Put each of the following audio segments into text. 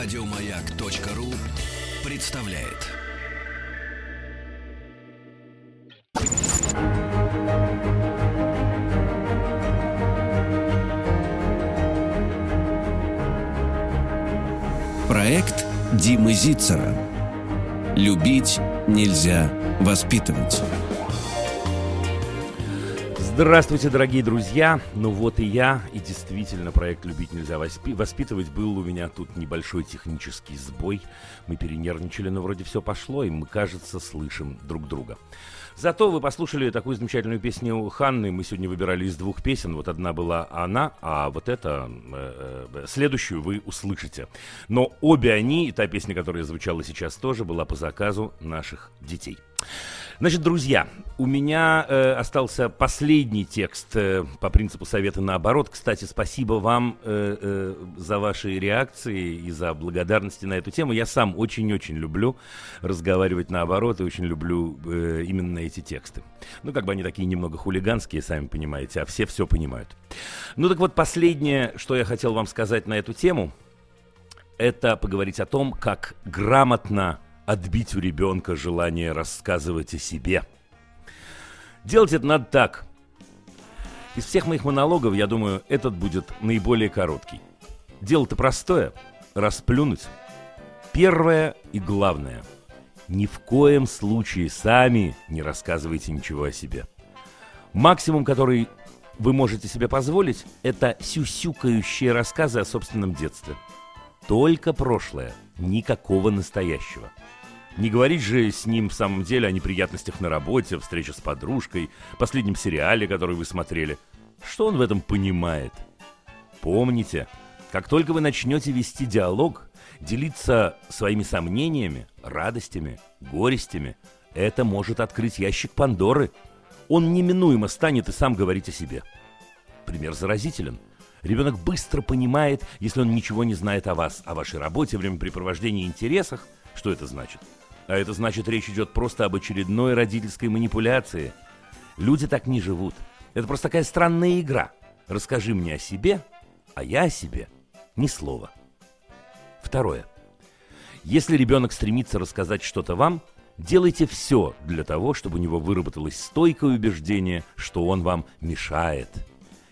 Радиомаяк.ру представляет. Проект Димы Зицера. Любить нельзя воспитывать. Здравствуйте, дорогие друзья! Ну вот и я, и действительно проект «Любить нельзя воспи- воспитывать» был у меня тут небольшой технический сбой. Мы перенервничали, но вроде все пошло, и мы, кажется, слышим друг друга. Зато вы послушали такую замечательную песню Ханны. Мы сегодня выбирали из двух песен. Вот одна была она, а вот эта, э, э, следующую вы услышите. Но обе они, и та песня, которая звучала сейчас тоже, была по заказу наших детей. Значит, друзья, у меня э, остался последний текст э, по принципу совета наоборот. Кстати, спасибо вам э, э, за ваши реакции и за благодарности на эту тему. Я сам очень-очень люблю разговаривать наоборот и очень люблю э, именно эти тексты. Ну, как бы они такие немного хулиганские, сами понимаете, а все все понимают. Ну, так вот, последнее, что я хотел вам сказать на эту тему, это поговорить о том, как грамотно отбить у ребенка желание рассказывать о себе. Делать это надо так. Из всех моих монологов, я думаю, этот будет наиболее короткий. Дело-то простое. Расплюнуть. Первое и главное. Ни в коем случае сами не рассказывайте ничего о себе. Максимум, который вы можете себе позволить, это сюсюкающие рассказы о собственном детстве. Только прошлое, никакого настоящего – не говорить же с ним в самом деле о неприятностях на работе, встрече с подружкой, последнем сериале, который вы смотрели. Что он в этом понимает? Помните, как только вы начнете вести диалог, делиться своими сомнениями, радостями, горестями, это может открыть ящик Пандоры. Он неминуемо станет и сам говорить о себе. Пример заразителен. Ребенок быстро понимает, если он ничего не знает о вас, о вашей работе, времяпрепровождении, интересах. Что это значит? А это значит, речь идет просто об очередной родительской манипуляции. Люди так не живут. Это просто такая странная игра. Расскажи мне о себе, а я о себе ни слова. Второе. Если ребенок стремится рассказать что-то вам, делайте все для того, чтобы у него выработалось стойкое убеждение, что он вам мешает.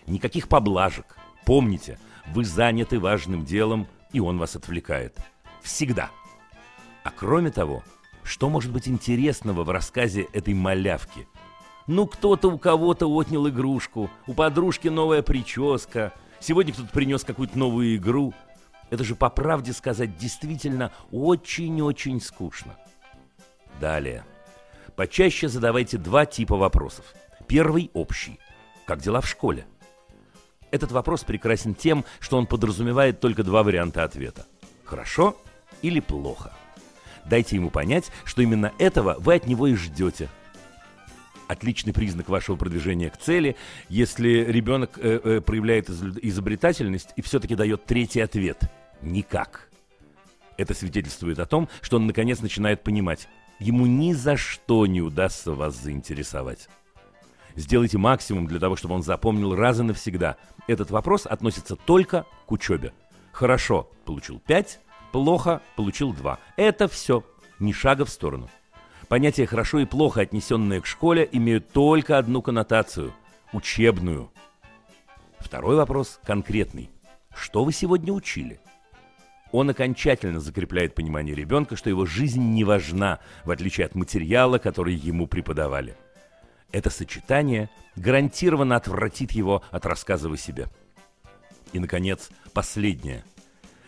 Никаких поблажек. Помните, вы заняты важным делом, и он вас отвлекает. Всегда. А кроме того, что может быть интересного в рассказе этой малявки? Ну, кто-то у кого-то отнял игрушку, у подружки новая прическа, сегодня кто-то принес какую-то новую игру. Это же, по правде сказать, действительно очень-очень скучно. Далее. Почаще задавайте два типа вопросов. Первый – общий. Как дела в школе? Этот вопрос прекрасен тем, что он подразумевает только два варианта ответа. Хорошо или плохо – Дайте ему понять, что именно этого вы от него и ждете. Отличный признак вашего продвижения к цели, если ребенок э, э, проявляет изобретательность и все-таки дает третий ответ – никак. Это свидетельствует о том, что он наконец начинает понимать, ему ни за что не удастся вас заинтересовать. Сделайте максимум для того, чтобы он запомнил раз и навсегда. Этот вопрос относится только к учебе. Хорошо, получил 5, Плохо получил два. Это все. Ни шага в сторону. Понятия «хорошо» и «плохо», отнесенные к школе, имеют только одну коннотацию – учебную. Второй вопрос конкретный. Что вы сегодня учили? Он окончательно закрепляет понимание ребенка, что его жизнь не важна, в отличие от материала, который ему преподавали. Это сочетание гарантированно отвратит его от рассказа о себе. И, наконец, последнее –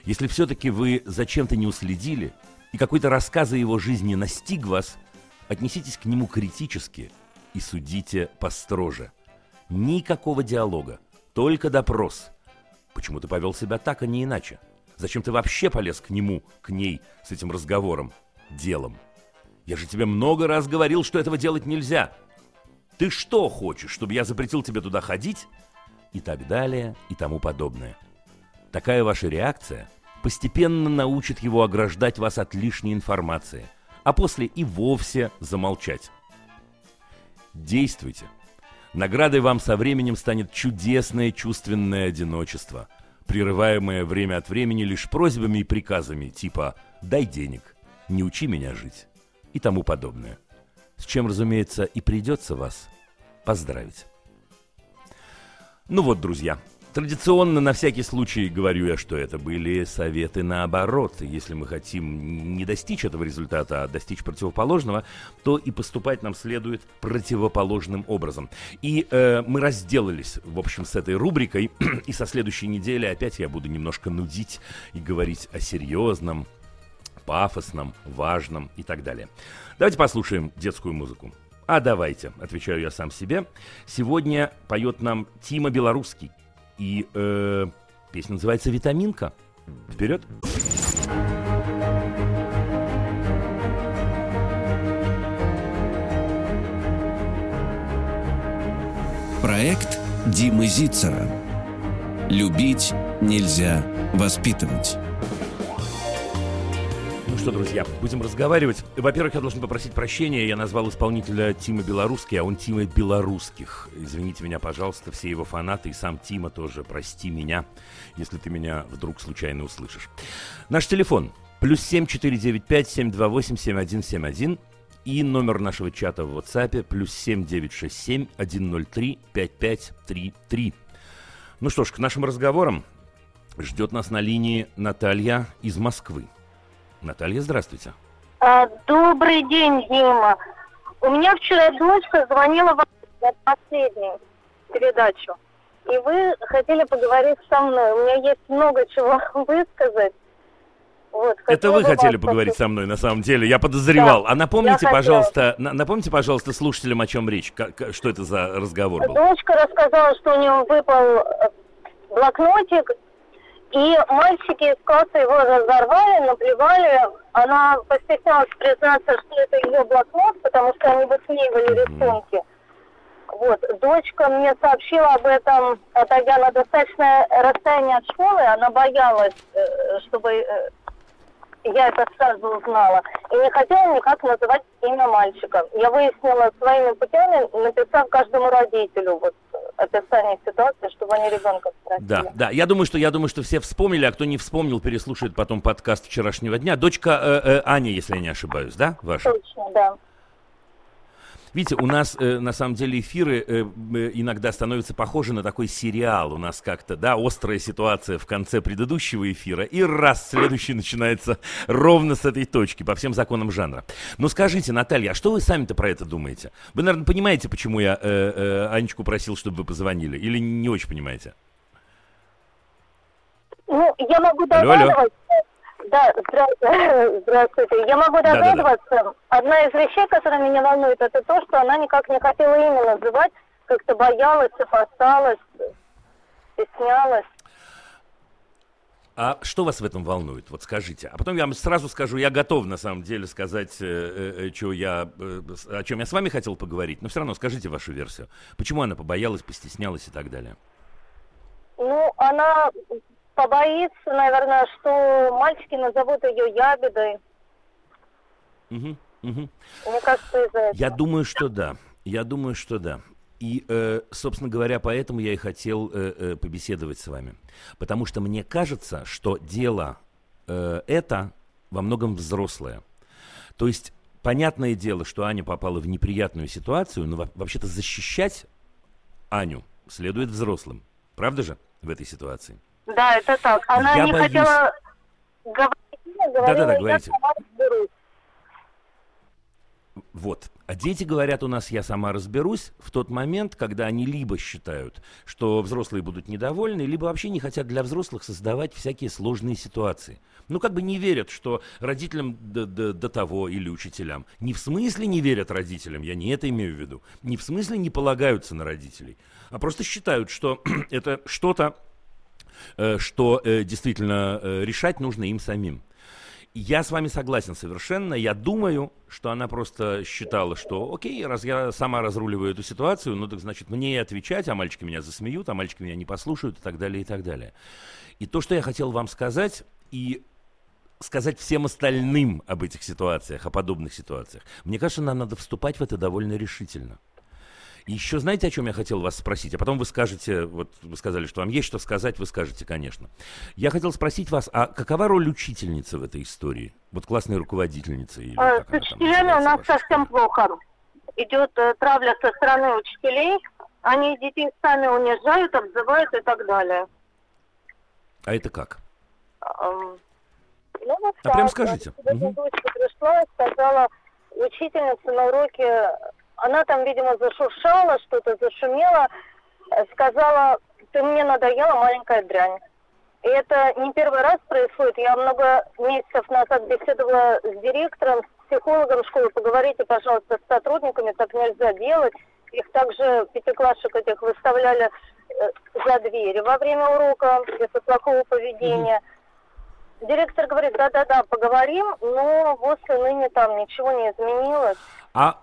если все-таки вы зачем-то не уследили, и какой-то рассказ о его жизни настиг вас, отнеситесь к нему критически и судите построже. Никакого диалога, только допрос. Почему ты повел себя так, а не иначе? Зачем ты вообще полез к нему, к ней, с этим разговором, делом? Я же тебе много раз говорил, что этого делать нельзя. Ты что хочешь, чтобы я запретил тебе туда ходить? И так далее, и тому подобное. Такая ваша реакция постепенно научит его ограждать вас от лишней информации, а после и вовсе замолчать. Действуйте. Наградой вам со временем станет чудесное чувственное одиночество. прерываемое время от времени лишь просьбами и приказами типа «дай денег», «не учи меня жить» и тому подобное. С чем, разумеется, и придется вас поздравить. Ну вот, друзья, Традиционно, на всякий случай, говорю я, что это были советы наоборот. Если мы хотим не достичь этого результата, а достичь противоположного, то и поступать нам следует противоположным образом. И э, мы разделались, в общем, с этой рубрикой, и со следующей недели опять я буду немножко нудить и говорить о серьезном, пафосном, важном и так далее. Давайте послушаем детскую музыку. А давайте, отвечаю я сам себе. Сегодня поет нам Тима Белорусский. И э, песня называется «Витаминка». Вперед! Проект Димы Зицера. Любить нельзя воспитывать что, друзья, будем разговаривать. Во-первых, я должен попросить прощения. Я назвал исполнителя Тима Белорусский, а он Тима Белорусских. Извините меня, пожалуйста, все его фанаты и сам Тима тоже. Прости меня, если ты меня вдруг случайно услышишь. Наш телефон плюс семь четыре девять пять семь два восемь семь один семь один и номер нашего чата в WhatsApp плюс семь девять шесть семь один ноль три пять пять три три. Ну что ж, к нашим разговорам ждет нас на линии Наталья из Москвы. Наталья, здравствуйте. А, добрый день, Дима. У меня вчера дочка звонила вам на последнюю передачу. И вы хотели поговорить со мной. У меня есть много чего высказать. Вот, Это вы хотели поговорить со мной, на самом деле. Я подозревал. Да, а напомните, пожалуйста, на, напомните, пожалуйста, слушателям, о чем речь. Как, что это за разговор был? Дочка рассказала, что у нее выпал э, блокнотик и мальчики из класса его разорвали, наплевали. Она постеснялась признаться, что это ее блокнот, потому что они высмеивали рисунки. Вот. Дочка мне сообщила об этом, отойдя на достаточное расстояние от школы. Она боялась, э, чтобы э, я это сразу узнала. И не хотела никак называть имя мальчика. Я выяснила своими путями, написав каждому родителю вот описание ситуации, чтобы они ребенка спросили. Да, да. Я думаю, что я думаю, что все вспомнили, а кто не вспомнил, переслушает потом подкаст вчерашнего дня. Дочка э, э, Аня, если я не ошибаюсь, да, ваша? Точно, да. Видите, у нас э, на самом деле эфиры э, э, иногда становятся похожи на такой сериал. У нас как-то, да, острая ситуация в конце предыдущего эфира, и раз следующий начинается ровно с этой точки, по всем законам жанра. Но скажите, Наталья, а что вы сами-то про это думаете? Вы, наверное, понимаете, почему я э, э, Анечку просил, чтобы вы позвонили? Или не очень понимаете? Ну, я могу догадываться. Алло, алло. Да, здравствуйте. Я могу догадываться. Да, да, да. Одна из вещей, которая меня волнует, это то, что она никак не хотела имя называть, как-то боялась, опасалась, стеснялась. А что вас в этом волнует? Вот скажите. А потом я вам сразу скажу, я готов на самом деле сказать, э, э, э что я, э, о чем я с вами хотел поговорить, но все равно скажите вашу версию. Почему она побоялась, постеснялась и так далее? Ну, она побоится, наверное, что мальчики назовут ее ябедой. Угу, угу. Мне кажется, из-за этого. Я думаю, что да. Я думаю, что да. И, э, собственно говоря, поэтому я и хотел э, э, побеседовать с вами. Потому что мне кажется, что дело э, это во многом взрослое. То есть, понятное дело, что Аня попала в неприятную ситуацию, но вообще-то защищать Аню следует взрослым. Правда же в этой ситуации? Да, это так. Она я не боюсь... хотела говорить, говорила, да, да, да, говорите. Вот. А дети говорят у нас, я сама разберусь, в тот момент, когда они либо считают, что взрослые будут недовольны, либо вообще не хотят для взрослых создавать всякие сложные ситуации. Ну, как бы не верят, что родителям до, до, до того или учителям. Не в смысле не верят родителям, я не это имею в виду. Не в смысле не полагаются на родителей, а просто считают, что это что-то что э, действительно э, решать нужно им самим. Я с вами согласен совершенно. Я думаю, что она просто считала, что окей, раз я сама разруливаю эту ситуацию, ну так значит мне и отвечать, а мальчики меня засмеют, а мальчики меня не послушают и так далее, и так далее. И то, что я хотел вам сказать, и сказать всем остальным об этих ситуациях, о подобных ситуациях, мне кажется, нам надо вступать в это довольно решительно. Еще знаете, о чем я хотел вас спросить? А потом вы скажете, вот вы сказали, что вам есть что сказать, вы скажете, конечно. Я хотел спросить вас, а какова роль учительницы в этой истории? Вот классной руководительницы? Или а, с учителями у нас совсем плохо. Идет э, травля со стороны учителей. Они детей сами унижают, обзывают и так далее. А это как? ну, вот а прям скажите. Угу. Дочка пришла и сказала, учительница на уроке она там, видимо, зашуршала, что-то зашумела, э, сказала, ты мне надоела, маленькая дрянь. И это не первый раз происходит. Я много месяцев назад беседовала с директором, с психологом школы. Поговорите, пожалуйста, с сотрудниками, так нельзя делать. Их также пятиклассок этих выставляли э, за двери во время урока из-за плохого поведения. Директор говорит, да-да-да, поговорим, но после ныне там ничего не изменилось. А,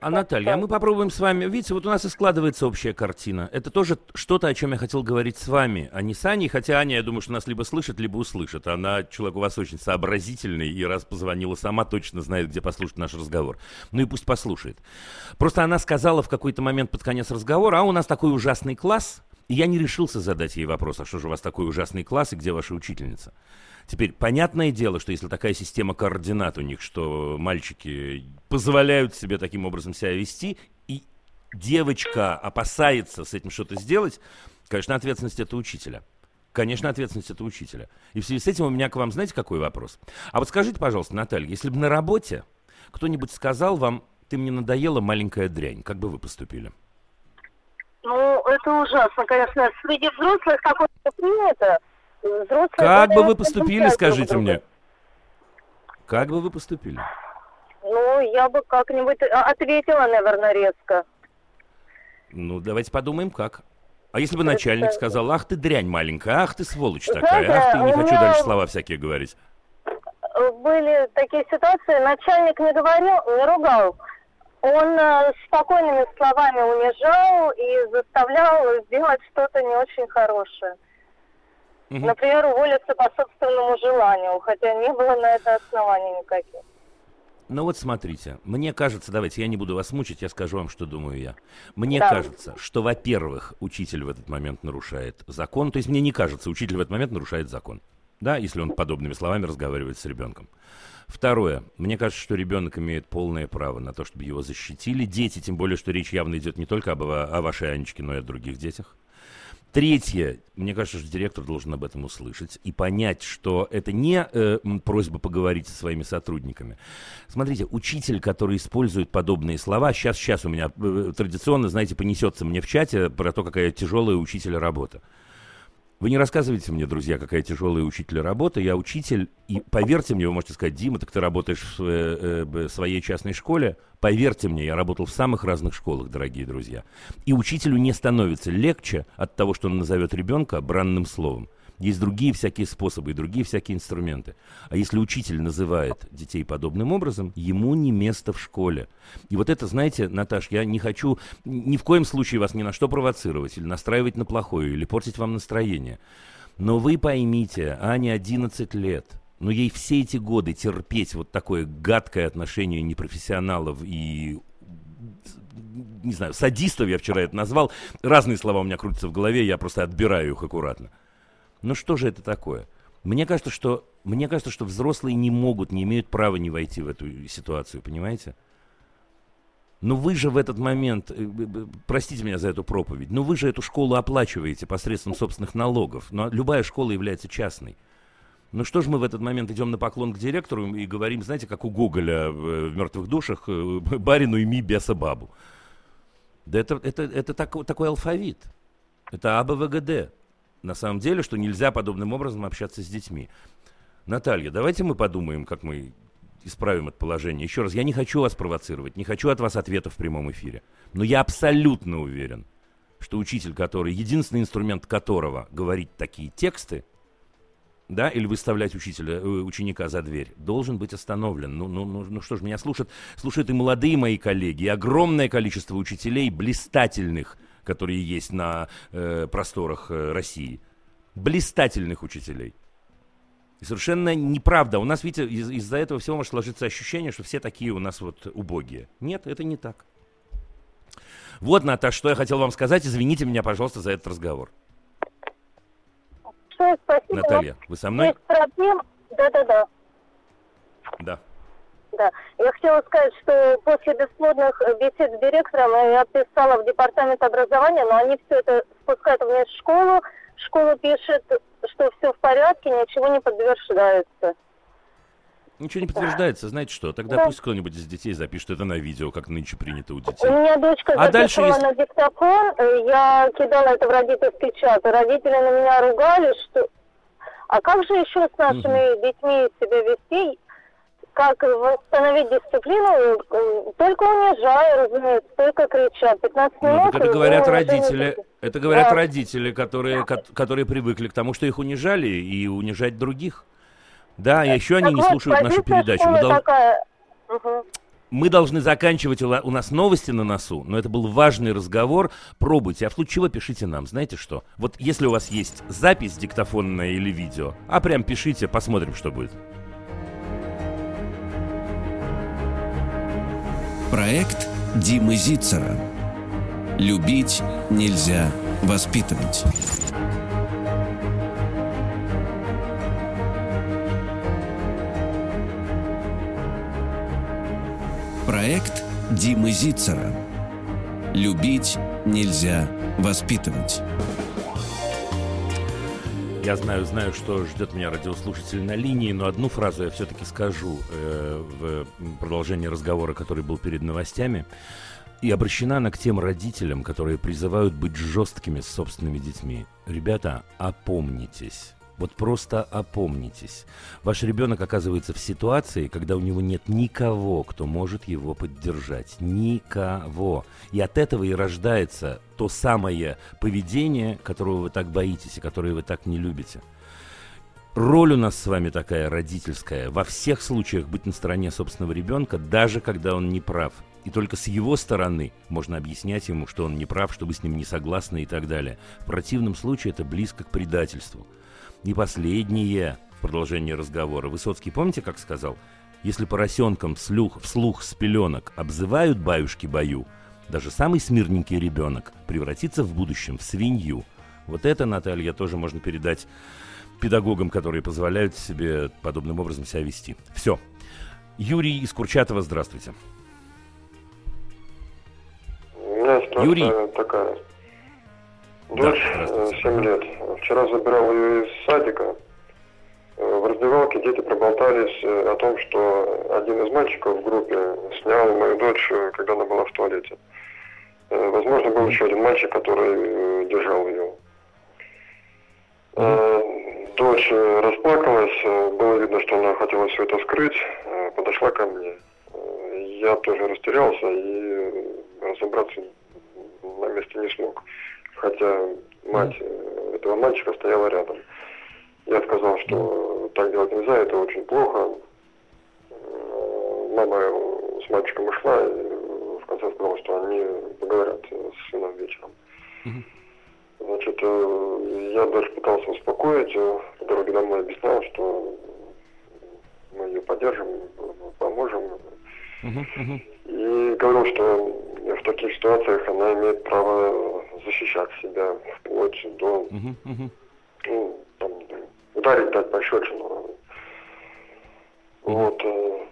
а Наталья, а мы попробуем с вами, видите, вот у нас и складывается общая картина. Это тоже что-то, о чем я хотел говорить с вами, а не с Аней, хотя Аня, я думаю, что нас либо слышит, либо услышит. Она человек у вас очень сообразительный, и раз позвонила сама, точно знает, где послушать наш разговор. Ну и пусть послушает. Просто она сказала в какой-то момент под конец разговора, а у нас такой ужасный класс, и я не решился задать ей вопрос, а что же у вас такой ужасный класс, и где ваша учительница? Теперь, понятное дело, что если такая система координат у них, что мальчики позволяют себе таким образом себя вести, и девочка опасается с этим что-то сделать, конечно, ответственность это учителя. Конечно, ответственность это учителя. И в связи с этим у меня к вам, знаете, какой вопрос? А вот скажите, пожалуйста, Наталья, если бы на работе кто-нибудь сказал вам, ты мне надоела маленькая дрянь, как бы вы поступили? Ну, это ужасно, конечно. Среди взрослых такое принято. Взрослые как бы вы поступили, скажите мне? Как бы вы поступили? Ну, я бы как-нибудь а, ответила, наверное, резко. Ну, давайте подумаем, как. А если бы начальник сказал, ах ты дрянь маленькая, ах ты сволочь такая, ах ты, не хочу дальше слова всякие говорить. Были такие ситуации, начальник не говорил, не ругал. Он э, спокойными словами унижал и заставлял сделать что-то не очень хорошее. Угу. Например, уволиться по собственному желанию, хотя не было на это оснований никаких. Ну вот смотрите, мне кажется, давайте я не буду вас мучить, я скажу вам, что думаю я. Мне да. кажется, что, во-первых, учитель в этот момент нарушает закон. То есть мне не кажется, учитель в этот момент нарушает закон. Да, если он подобными словами разговаривает с ребенком. Второе. Мне кажется, что ребенок имеет полное право на то, чтобы его защитили. Дети, тем более, что речь явно идет не только об, о вашей Анечке, но и о других детях. Третье, мне кажется, что директор должен об этом услышать и понять, что это не э, просьба поговорить со своими сотрудниками. Смотрите, учитель, который использует подобные слова, сейчас, сейчас у меня э, традиционно, знаете, понесется мне в чате про то, какая тяжелая учителя работа. Вы не рассказывайте мне, друзья, какая тяжелая учителя работа. Я учитель, и поверьте мне, вы можете сказать, Дима, так ты работаешь в э, э, своей частной школе. Поверьте мне, я работал в самых разных школах, дорогие друзья. И учителю не становится легче от того, что он назовет ребенка бранным словом. Есть другие всякие способы и другие всякие инструменты. А если учитель называет детей подобным образом, ему не место в школе. И вот это, знаете, Наташ, я не хочу ни в коем случае вас ни на что провоцировать или настраивать на плохое, или портить вам настроение. Но вы поймите, Ане 11 лет, но ей все эти годы терпеть вот такое гадкое отношение непрофессионалов и не знаю, садистов я вчера это назвал. Разные слова у меня крутятся в голове, я просто отбираю их аккуратно. Ну что же это такое? Мне кажется, что, мне кажется, что взрослые не могут, не имеют права не войти в эту ситуацию, понимаете? Но вы же в этот момент, э, простите меня за эту проповедь, но вы же эту школу оплачиваете посредством собственных налогов. Но любая школа является частной. Ну что же мы в этот момент идем на поклон к директору и говорим, знаете, как у Гоголя в «Мертвых душах», э, барину ими беса бабу. Да это, это, это так, такой алфавит. Это АБВГД на самом деле, что нельзя подобным образом общаться с детьми. Наталья, давайте мы подумаем, как мы исправим это положение. Еще раз, я не хочу вас провоцировать, не хочу от вас ответа в прямом эфире. Но я абсолютно уверен, что учитель, который, единственный инструмент которого говорить такие тексты, да, или выставлять учителя, э, ученика за дверь, должен быть остановлен. Ну, ну, ну, ну что ж, меня слушают, слушают и молодые мои коллеги, и огромное количество учителей, блистательных, которые есть на э, просторах э, России. Блистательных учителей. И совершенно неправда. У нас, видите, из- из-за этого всего может сложиться ощущение, что все такие у нас вот убогие. Нет, это не так. Вот, Наташ, что я хотел вам сказать. Извините меня, пожалуйста, за этот разговор. Спасибо. Наталья, вы со мной? Есть проблем. Да-да-да. Да. Да. Я хотела сказать, что после бесплодных бесед с директором я писала в департамент образования, но они все это спускают вниз в школу. Школа пишет, что все в порядке, ничего не подтверждается. Ничего не подтверждается, знаете что? Тогда Да. пусть кто-нибудь из детей запишет это на видео, как нынче принято у У детей. меня дочка А дальше записала есть- на диктофон, э, я кидала это в родительский чат, и родители на меня ругали, что... А как же еще с нашими детьми себя вести? Как восстановить дисциплину? Только унижая, разумеется, только крича. 15 Ну, минут... так это говорят родители, это говорят Да. родители, которые, ко- которые привыкли к тому, что их унижали, и унижать других. Да, и еще они Так не вот, слушают нашу передачу. Мы, дол- такая. Мгм. мы должны заканчивать, у нас новости на носу, но это был важный разговор. Пробуйте, а в случае чего пишите нам. Знаете что? Вот если у вас есть запись диктофонная или видео, а прям пишите, посмотрим, что будет. Проект Димы Зицера. Любить нельзя воспитывать. Проект Димы Зицера. Любить нельзя воспитывать. Я знаю, знаю, что ждет меня радиослушатель на линии, но одну фразу я все-таки скажу э, в продолжении разговора, который был перед новостями. И обращена она к тем родителям, которые призывают быть жесткими с собственными детьми. Ребята, опомнитесь. Вот просто опомнитесь. Ваш ребенок оказывается в ситуации, когда у него нет никого, кто может его поддержать. Никого. И от этого и рождается то самое поведение, которого вы так боитесь и которое вы так не любите. Роль у нас с вами такая родительская. Во всех случаях быть на стороне собственного ребенка, даже когда он не прав. И только с его стороны можно объяснять ему, что он не прав, что вы с ним не согласны и так далее. В противном случае это близко к предательству. И последнее, в продолжении разговора. Высоцкий, помните, как сказал? Если поросенком слух, вслух с пеленок обзывают баюшки-баю, даже самый смирненький ребенок превратится в будущем в свинью. Вот это, Наталья, тоже можно передать педагогам, которые позволяют себе подобным образом себя вести. Все. Юрий из Курчатова, здравствуйте. Юрий. такая. Да, Дочь э, 7 лет. Вчера забирал ее из садика. Э, В раздевалке дети проболтались э, о том, что один из мальчиков в группе снял мою дочь, э, когда она была в туалете. Э, Возможно, был еще один мальчик, который э, держал ее. Э, Дочь э, расплакалась, э, было видно, что она хотела все это скрыть, э, подошла ко мне. Э, Я тоже растерялся и э, разобраться на месте не смог. Хотя мать э, этого мальчика стояла рядом. Я сказал, что так делать нельзя, это очень плохо. Э, Мама с мальчиком ушла и в конце сказала, что они поговорят с сыном вечером. Значит, э, я дочь пытался успокоить, э, по дороге домой объяснял, что мы ее поддержим, э, поможем. Мгм. И говорил, что в таких ситуациях она имеет право защищать себя вплоть до ну, там, ударить, дать пощечину. Вот. э,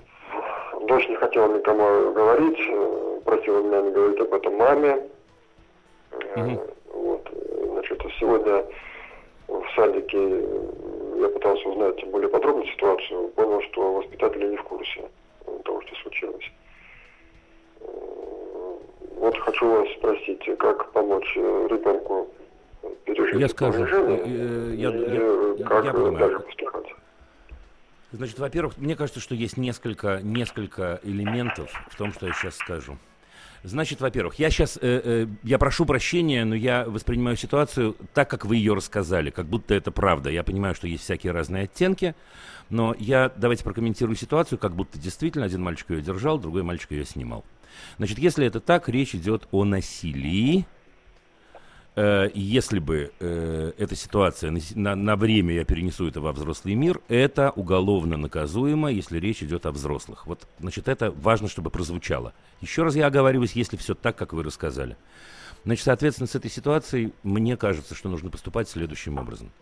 Дочь не хотела никому говорить, э, просила меня не говорить об этом маме. Э. Вот. Значит, сегодня в садике я пытался узнать более подробно ситуацию, понял, что воспитатели не в курсе того, что случилось. Вот хочу вас спросить, как помочь э, ребенку пережить Я скажу, унижение э, э, я- я- я- как я понимаю. поступать. Значит, во-первых, мне кажется, что есть несколько, несколько элементов в том, что я сейчас скажу. Значит, во-первых, я сейчас, э, э, я прошу прощения, но я воспринимаю ситуацию так, как вы ее рассказали, как будто это правда. Я понимаю, что есть всякие разные оттенки, но я давайте прокомментирую ситуацию, как будто действительно один мальчик ее держал, другой мальчик ее снимал. Значит, если это так, речь идет о насилии, Э, если бы э, эта ситуация на, время я перенесу это во взрослый мир, это уголовно наказуемо, если речь идет о взрослых. Вот, значит, это важно, чтобы прозвучало. Еще раз я оговариваюсь, если все так, как вы рассказали. Значит, соответственно, с этой ситуацией мне кажется, что нужно поступать следующим образом.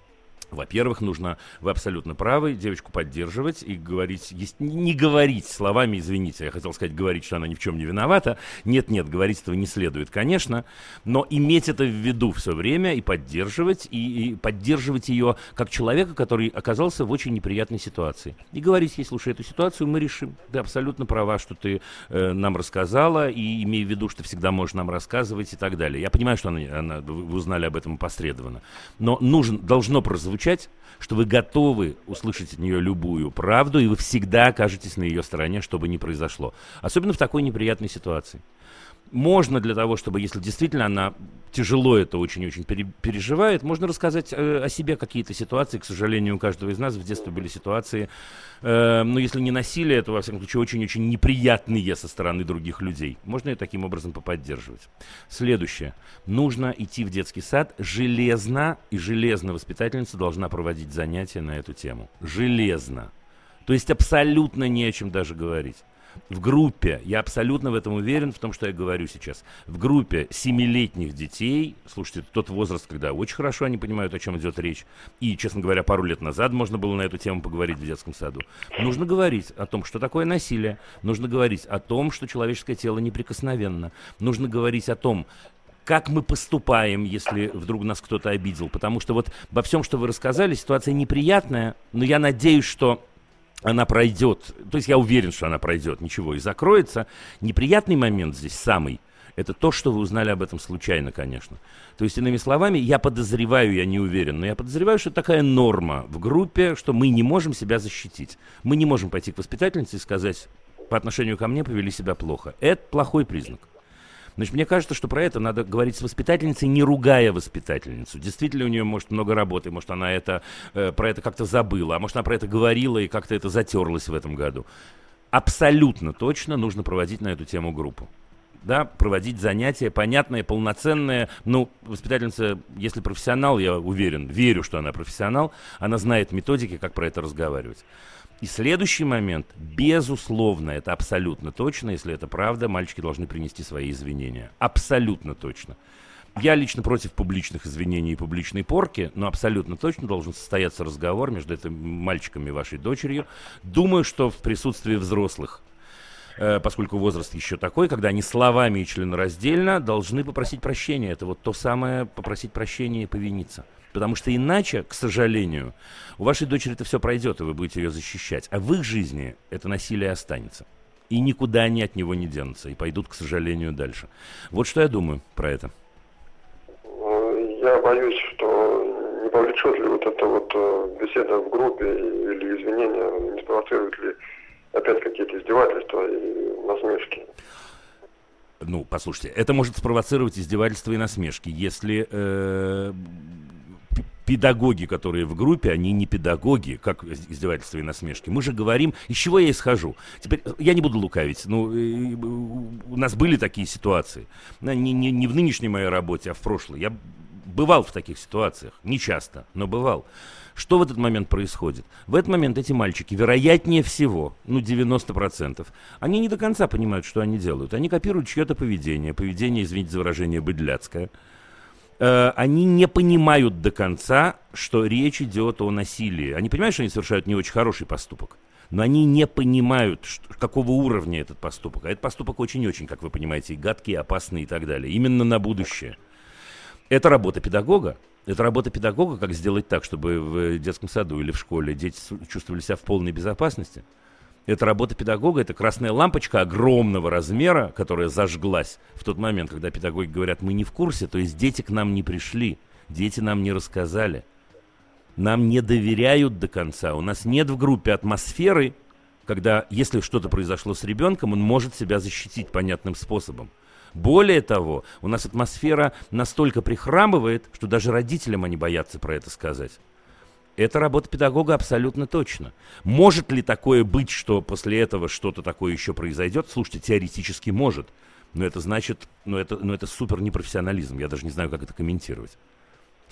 Во-первых, нужно, вы абсолютно правы, девочку поддерживать и говорить, не говорить словами, извините, я хотел сказать, говорить, что она ни в чем не виновата. Нет, нет, говорить этого не следует, конечно, но иметь это в виду все время и поддерживать, и, и поддерживать ее как человека, который оказался в очень неприятной ситуации. И говорить ей, слушай, эту ситуацию мы решим. Ты абсолютно права, что ты э, нам рассказала, и имея в виду, что всегда можешь нам рассказывать и так далее. Я понимаю, что она, она, вы узнали об этом посредованно, но нужен, должно прозвучать означать, что вы готовы услышать от нее любую правду, и вы всегда окажетесь на ее стороне, что бы ни произошло. Особенно в такой неприятной ситуации можно для того, чтобы, если действительно она тяжело это очень-очень переживает, можно рассказать э, о себе какие-то ситуации. К сожалению, у каждого из нас в детстве были ситуации, э, но если не насилие, то, во всяком случае, очень-очень неприятные со стороны других людей. Можно и таким образом поподдерживать. Следующее. Нужно идти в детский сад железно, и железно воспитательница должна проводить занятия на эту тему. Железно. То есть абсолютно не о чем даже говорить в группе, я абсолютно в этом уверен, в том, что я говорю сейчас, в группе семилетних детей, слушайте, тот возраст, когда очень хорошо они понимают, о чем идет речь, и, честно говоря, пару лет назад можно было на эту тему поговорить в детском саду, нужно говорить о том, что такое насилие, нужно говорить о том, что человеческое тело неприкосновенно, нужно говорить о том, как мы поступаем, если вдруг нас кто-то обидел. Потому что вот во всем, что вы рассказали, ситуация неприятная, но я надеюсь, что она пройдет, то есть я уверен, что она пройдет, ничего, и закроется. Неприятный момент здесь самый, это то, что вы узнали об этом случайно, конечно. То есть, иными словами, я подозреваю, я не уверен, но я подозреваю, что такая норма в группе, что мы не можем себя защитить. Мы не можем пойти к воспитательнице и сказать, по отношению ко мне повели себя плохо. Это плохой признак. Значит, мне кажется, что про это надо говорить с воспитательницей, не ругая воспитательницу. Действительно, у нее, может, много работы, может, она это, э, про это как-то забыла, а может, она про это говорила и как-то это затерлась в этом году. Абсолютно точно нужно проводить на эту тему группу да, проводить занятия понятные, полноценные. Ну, воспитательница, если профессионал, я уверен, верю, что она профессионал, она знает методики, как про это разговаривать. И следующий момент, безусловно, это абсолютно точно, если это правда, мальчики должны принести свои извинения. Абсолютно точно. Я лично против публичных извинений и публичной порки, но абсолютно точно должен состояться разговор между этими мальчиками и вашей дочерью. Думаю, что в присутствии взрослых э, поскольку возраст еще такой, когда они словами и членораздельно должны попросить прощения. Это вот то самое попросить прощения и повиниться. Потому что иначе, к сожалению, у вашей дочери это все пройдет, и вы будете ее защищать. А в их жизни это насилие останется. И никуда они от него не денутся, и пойдут, к сожалению, дальше. Вот что я думаю про это. Я боюсь, что не повлечет ли вот эта вот э, беседа в группе или извинения, не спровоцирует ли опять какие-то издевательства и насмешки. Ну, послушайте, это может спровоцировать издевательства и насмешки, если э, педагоги, которые в группе, они не педагоги, как издевательства и насмешки. Мы же говорим, из чего я исхожу. Теперь, я не буду лукавить, ну, у нас были такие ситуации. Не, не, не в нынешней моей работе, а в прошлой. Я бывал в таких ситуациях, не часто, но бывал. Что в этот момент происходит? В этот момент эти мальчики, вероятнее всего, ну 90%, они не до конца понимают, что они делают. Они копируют чье-то поведение, поведение, извините за выражение, быдляцкое – Э, они не понимают до конца, что речь идет о насилии. Они понимают, что они совершают не очень хороший поступок, но они не понимают, что, какого уровня этот поступок. А этот поступок очень-очень, как вы понимаете, гадкий, опасный и так далее. Именно на будущее. Это работа педагога. Это работа педагога, как сделать так, чтобы в детском саду или в школе дети чувствовали себя в полной безопасности – это работа педагога, это красная лампочка огромного размера, которая зажглась в тот момент, когда педагоги говорят, мы не в курсе, то есть дети к нам не пришли, дети нам не рассказали. Нам не доверяют до конца. У нас нет в группе атмосферы, когда, если что-то произошло с ребенком, он может себя защитить понятным способом. Более того, у нас атмосфера настолько прихрамывает, что даже родителям они боятся про это сказать. Это работа педагога абсолютно точно. Может ли такое быть, что после этого что-то такое еще произойдет? Слушайте, теоретически может. Но это значит, ну это, ну это супер непрофессионализм. Я даже не знаю, как это комментировать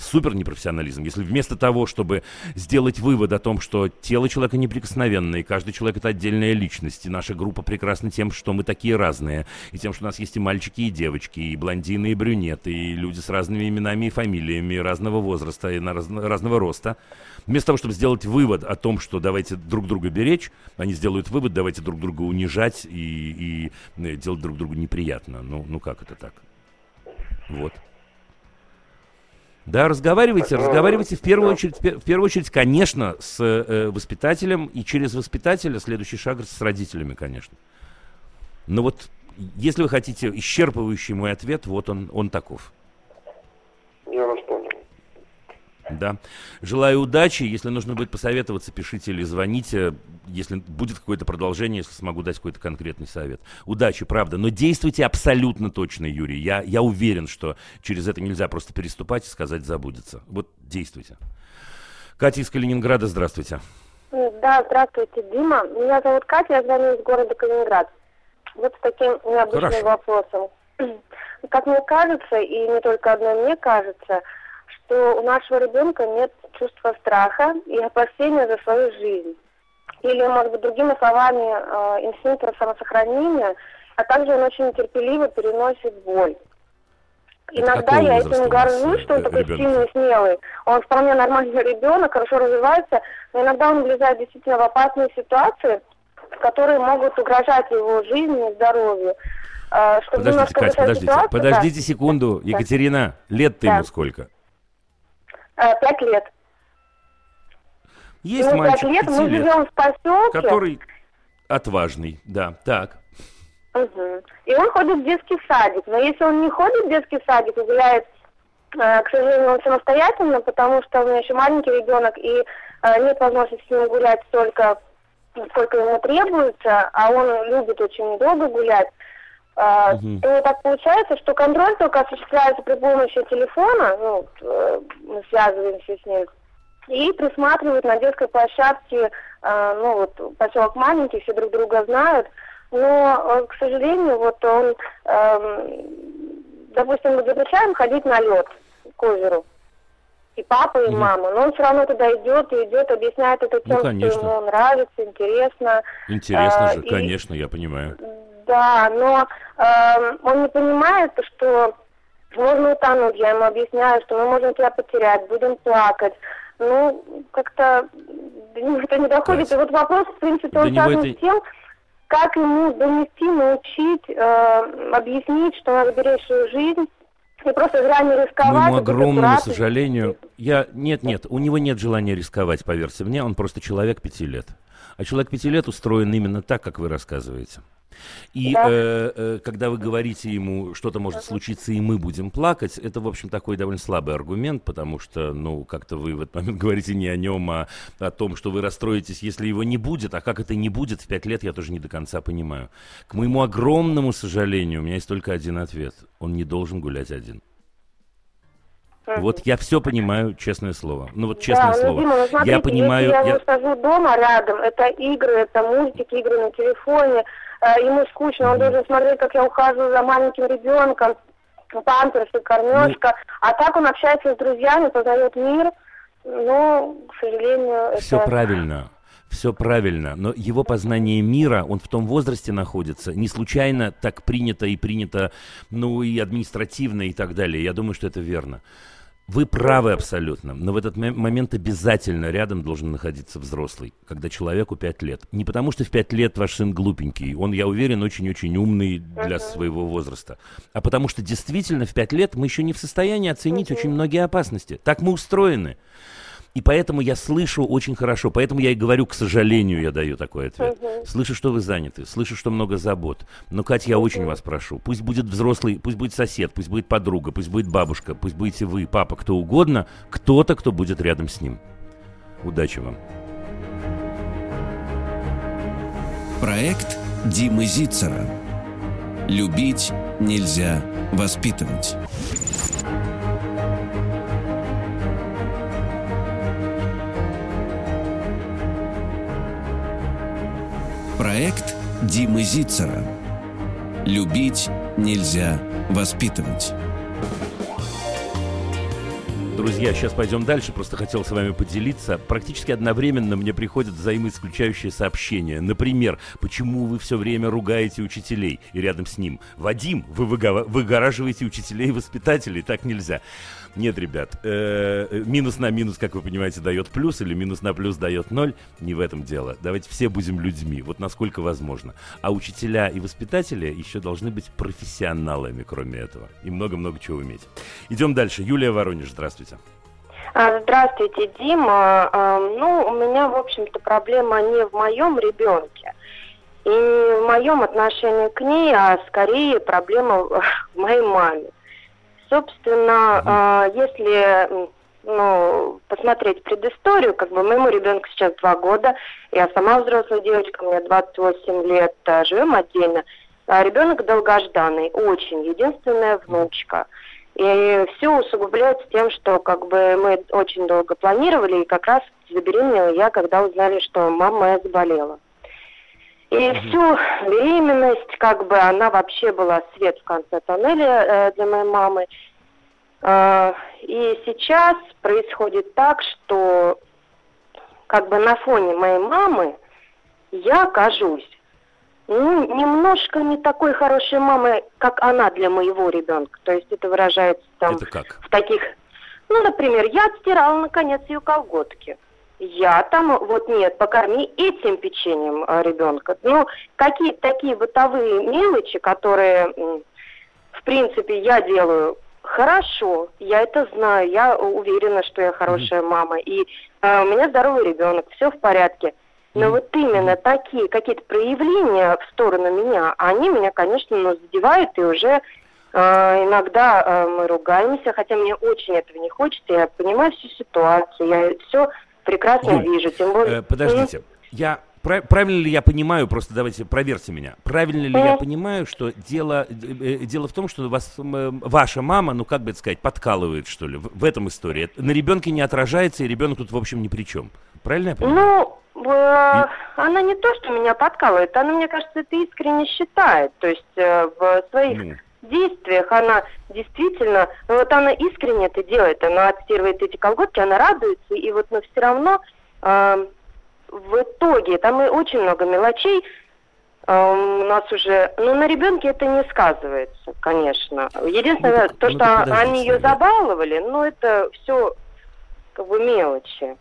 супер непрофессионализм. Если вместо того, чтобы сделать вывод о том, что тело человека неприкосновенно, и каждый человек это отдельная личность, и наша группа прекрасна тем, что мы такие разные, и тем, что у нас есть и мальчики, и девочки, и блондины, и брюнеты, и люди с разными именами и фамилиями, разного возраста, и на раз, разного роста. Вместо того, чтобы сделать вывод о том, что давайте друг друга беречь, они сделают вывод, давайте друг друга унижать и, и э, делать друг другу неприятно. Ну, ну как это так? Вот. Да, разговаривайте, разговаривайте в первую очередь, в первую очередь, конечно, с э, воспитателем и через воспитателя следующий шаг с родителями, конечно. Но вот если вы хотите исчерпывающий мой ответ, вот он, он таков. Я вас да. Желаю удачи. Если нужно будет посоветоваться, пишите или звоните. Если будет какое-то продолжение, если смогу дать какой-то конкретный совет. Удачи, правда. Но действуйте абсолютно точно, Юрий. Я, я уверен, что через это нельзя просто переступать и сказать забудется. Вот действуйте. Катя из Калининграда, здравствуйте. Да, здравствуйте, Дима. Меня зовут Катя, я звоню из города Калининград. Вот с таким необычным Хорошо. вопросом. Как мне кажется, и не только одно мне кажется, что у нашего ребенка нет чувства страха и опасения за свою жизнь. Или, может быть, другими словами, э, инстинкта самосохранения, а также он очень терпеливо переносит боль. Иногда я этим горжусь, что он такой ребенок? сильный и смелый. Он вполне нормальный ребенок, хорошо развивается, но иногда он влезает действительно в опасные ситуации, которые могут угрожать его жизни и здоровью. Э, чтобы подождите, Катя, подождите, подождите да. секунду. Екатерина, лет-то да. ему сколько? Э, пять лет. Есть Ему мальчик лет, мы лет, живем в поселке. Который отважный, да, так. Угу. И он ходит в детский садик. Но если он не ходит в детский садик и гуляет, э, к сожалению, он самостоятельно, потому что у меня еще маленький ребенок, и э, нет возможности с ним гулять столько, сколько ему требуется, а он любит очень долго гулять, угу. то так получается, что контроль только осуществляется при помощи телефона, ну, э, мы связываемся с ним, и присматривают на детской площадке, э, ну вот поселок маленький, все друг друга знают, но, э, к сожалению, вот он, э, допустим, мы запрещаем ходить на лед к озеру, и папа, и угу. мама, но он все равно туда идет и идет, объясняет это тем, ну, что ему нравится, интересно. Интересно а, же, и, конечно, я понимаю. Да, но э, он не понимает, что можно утонуть. Я ему объясняю, что мы можем тебя потерять, будем плакать. Ну, как-то до него это не доходит. Кать. И вот вопрос, в принципе, он связан это... с тем, как ему донести, научить, э, объяснить, что надо беречь свою жизнь. И просто зря не рисковать. Моему огромному сожалению, я... Нет, нет, у него нет желания рисковать, поверьте мне, он просто человек пяти лет. А человек пяти лет устроен именно так, как вы рассказываете. И да. э, э, когда вы говорите ему, что-то может случиться, и мы будем плакать, это, в общем, такой довольно слабый аргумент, потому что, ну, как-то вы в этот момент говорите не о нем, а о том, что вы расстроитесь, если его не будет. А как это не будет в пять лет, я тоже не до конца понимаю. К моему огромному сожалению, у меня есть только один ответ. Он не должен гулять один. Вот я все понимаю, честное слово. Ну вот честное да, слово. Дима, ну, смотрите, я понимаю. Если я, я сажу дома рядом, это игры, это мультики, игры на телефоне, Э, ему скучно, он должен смотреть, как я ухаживаю за маленьким ребенком, памперсы, кормежка. Ну, а так он общается с друзьями, познает мир. Но, к сожалению, Все это... правильно. Все правильно, но его познание мира, он в том возрасте находится, не случайно так принято и принято, ну и административно и так далее. Я думаю, что это верно. Вы правы абсолютно, но в этот момент обязательно рядом должен находиться взрослый, когда человеку 5 лет. Не потому, что в 5 лет ваш сын глупенький, он, я уверен, очень-очень умный для своего возраста, а потому что действительно в 5 лет мы еще не в состоянии оценить очень многие опасности. Так мы устроены. И поэтому я слышу очень хорошо, поэтому я и говорю, к сожалению, я даю такой ответ. Угу. Слышу, что вы заняты, слышу, что много забот. Но, Катя, я угу. очень вас прошу, пусть будет взрослый, пусть будет сосед, пусть будет подруга, пусть будет бабушка, пусть будете вы, папа, кто угодно, кто-то, кто будет рядом с ним. Удачи вам. Проект Димы Зицера. Любить нельзя воспитывать. Димы Зицера. Любить нельзя воспитывать. Друзья, сейчас пойдем дальше. Просто хотел с вами поделиться. Практически одновременно мне приходят взаимоисключающие сообщения. Например, почему вы все время ругаете учителей? И рядом с ним, Вадим, вы выгораживаете учителей и воспитателей. Так нельзя. Нет, ребят, э, минус на минус, как вы понимаете, дает плюс, или минус на плюс дает ноль. Не в этом дело. Давайте все будем людьми, вот насколько возможно. А учителя и воспитатели еще должны быть профессионалами, кроме этого. И много-много чего уметь. Идем дальше. Юлия Воронеж, здравствуйте. А, здравствуйте, Дима. А, ну, у меня, в общем-то, проблема не в моем ребенке и в моем отношении к ней, а скорее проблема в моей маме. Собственно, угу. если ну, посмотреть предысторию, как бы моему ребенку сейчас два года, я сама взрослая девочка, мне 28 лет, а, живем отдельно. А ребенок долгожданный, очень, единственная внучка. И все усугубляется тем, что как бы мы очень долго планировали, и как раз забеременела я, когда узнали, что мама моя заболела. И всю беременность, как бы, она вообще была свет в конце тоннеля э, для моей мамы. Э, и сейчас происходит так, что как бы на фоне моей мамы я окажусь ну, немножко не такой хорошей мамой, как она для моего ребенка. То есть это выражается там это как? в таких... Ну, например, я отстирала, наконец, ее колготки. Я там, вот нет, покорми этим печеньем а, ребенка. Ну, какие-то такие бытовые мелочи, которые, в принципе, я делаю хорошо, я это знаю, я уверена, что я хорошая мама, и э, у меня здоровый ребенок, все в порядке. Но вот именно такие какие-то проявления в сторону меня, они меня, конечно, ну, задевают, и уже э, иногда э, мы ругаемся, хотя мне очень этого не хочется, я понимаю всю ситуацию, я все прекрасно Юль, вижу. Тем более... Э, подождите, mm-hmm. я правильно ли я понимаю, просто давайте проверьте меня, правильно ли я понимаю, что дело, э, э, дело в том, что вас, ваша мама, ну как бы это сказать, подкалывает, что ли, в, в этом истории. На ребенке не отражается, и ребенок тут, в общем, ни при чем. Правильно я понимаю? Ну, э, она не то, что меня подкалывает, она, мне кажется, это искренне считает. То есть э, в своих ну. Действиях она действительно, ну вот она искренне это делает, она отстирывает эти колготки, она радуется, и вот, но все равно... Э, в итоге, там и очень много мелочей, у нас уже, ну, на ребенке это не сказывается, конечно. Единственное, ну, то, ну, что они ее забаловали, ну, это все как бы мелочи.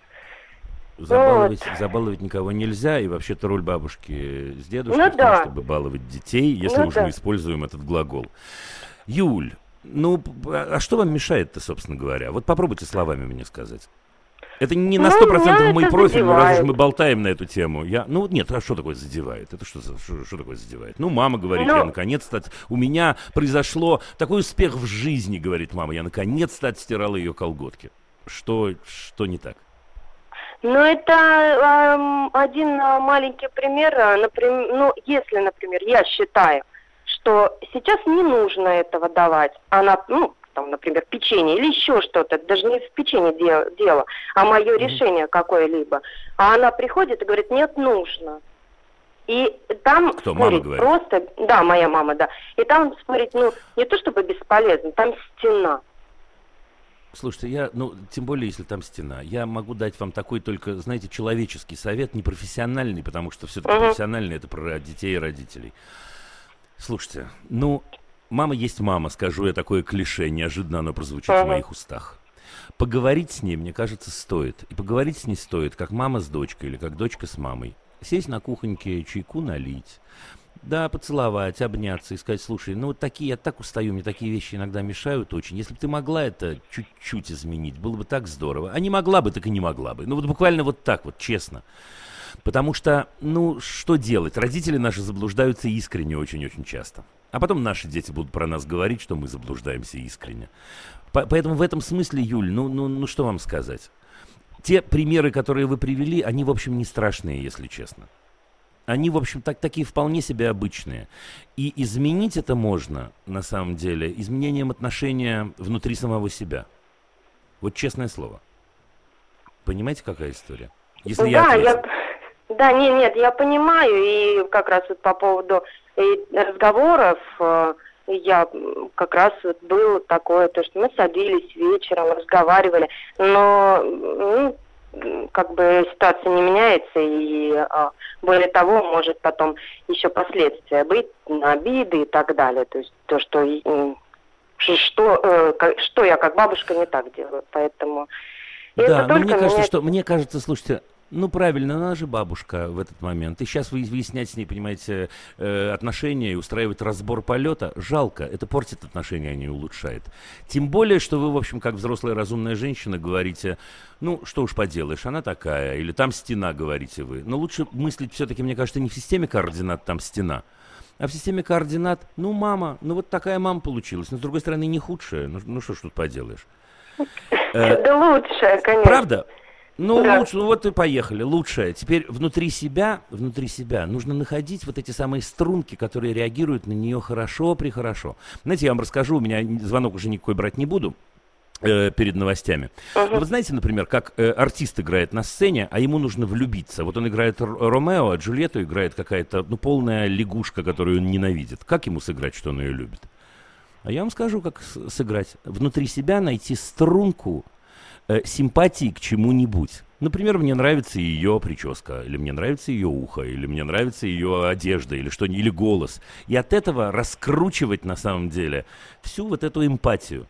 Забаловать, вот. забаловать никого нельзя, и вообще-то роль бабушки с дедушкой ну, в том, да. чтобы баловать детей, если ну, уж да. мы используем этот глагол. Юль, ну, а что вам мешает-то, собственно говоря? Вот попробуйте словами мне сказать. Это не на сто ну, процентов мой профиль, но раз уж мы болтаем на эту тему. Я, ну нет, а что такое задевает? Это что, что, что такое задевает? Ну, мама говорит, ну, я наконец-то, у меня произошло такой успех в жизни, говорит мама, я наконец-то отстирала ее колготки. Что, что не так? Ну, это э, один маленький пример. Например, ну, если, например, я считаю, что сейчас не нужно этого давать, она, ну, там, например, печенье или еще что-то, даже не в печенье дело, дело а мое mm-hmm. решение какое-либо. А она приходит и говорит, нет, нужно. И там Кто, спорить просто, да, моя мама, да. И там спорить, ну, не то чтобы бесполезно, там стена. Слушайте, я, ну, тем более, если там стена, я могу дать вам такой только, знаете, человеческий совет, не профессиональный, потому что все-таки uh-huh. профессиональный это про детей и родителей. Слушайте, ну, Мама есть мама, скажу я такое клише, неожиданно оно прозвучит ага. в моих устах. Поговорить с ней, мне кажется, стоит. И поговорить с ней стоит, как мама с дочкой или как дочка с мамой. Сесть на кухоньке, чайку налить. Да, поцеловать, обняться и сказать, слушай, ну вот такие, я так устаю, мне такие вещи иногда мешают очень. Если бы ты могла это чуть-чуть изменить, было бы так здорово. А не могла бы, так и не могла бы. Ну вот буквально вот так вот, честно. Потому что, ну, что делать? Родители наши заблуждаются искренне очень-очень часто. А потом наши дети будут про нас говорить, что мы заблуждаемся искренне. По поэтому в этом смысле, Юль, ну, ну, ну что вам сказать? Те примеры, которые вы привели, они, в общем, не страшные, если честно. Они, в общем, так, такие вполне себе обычные. И изменить это можно, на самом деле, изменением отношения внутри самого себя. Вот честное слово. Понимаете, какая история? Если да, я, я да, нет, нет, я понимаю, и как раз вот по поводу разговоров, э, я как раз вот было такое, то, что мы садились вечером, разговаривали, но ну, как бы ситуация не меняется, и а, более того, может потом еще последствия быть, обиды и так далее. То есть то, что что, э, что я как бабушка не так делаю, поэтому да, но мне кажется, что мне кажется, слушайте, ну, правильно, она же бабушка в этот момент. И сейчас вы выяснять с ней, понимаете, э, отношения и устраивать разбор полета, жалко. Это портит отношения, а не улучшает. Тем более, что вы, в общем, как взрослая разумная женщина говорите, ну, что уж поделаешь, она такая. Или там стена, говорите вы. Но лучше мыслить все-таки, мне кажется, не в системе координат, там стена. А в системе координат, ну, мама, ну вот такая мама получилась. Но, с другой стороны, не худшая. Ну, ну что ж тут поделаешь. Да лучшая, конечно. Правда? Ну, да. лучше, ну вот и поехали. Лучшее. Теперь внутри себя, внутри себя нужно находить вот эти самые струнки, которые реагируют на нее хорошо, прихорошо. Знаете, я вам расскажу, у меня звонок уже никакой брать не буду э, перед новостями. Uh-huh. Ну, вы знаете, например, как э, артист играет на сцене, а ему нужно влюбиться. Вот он играет Ромео, а Джульетту играет какая-то, ну, полная лягушка, которую он ненавидит. Как ему сыграть, что он ее любит? А я вам скажу, как сыграть. Внутри себя найти струнку, э, симпатии к чему-нибудь. Например, мне нравится ее прическа, или мне нравится ее ухо, или мне нравится ее одежда, или что или голос. И от этого раскручивать на самом деле всю вот эту эмпатию.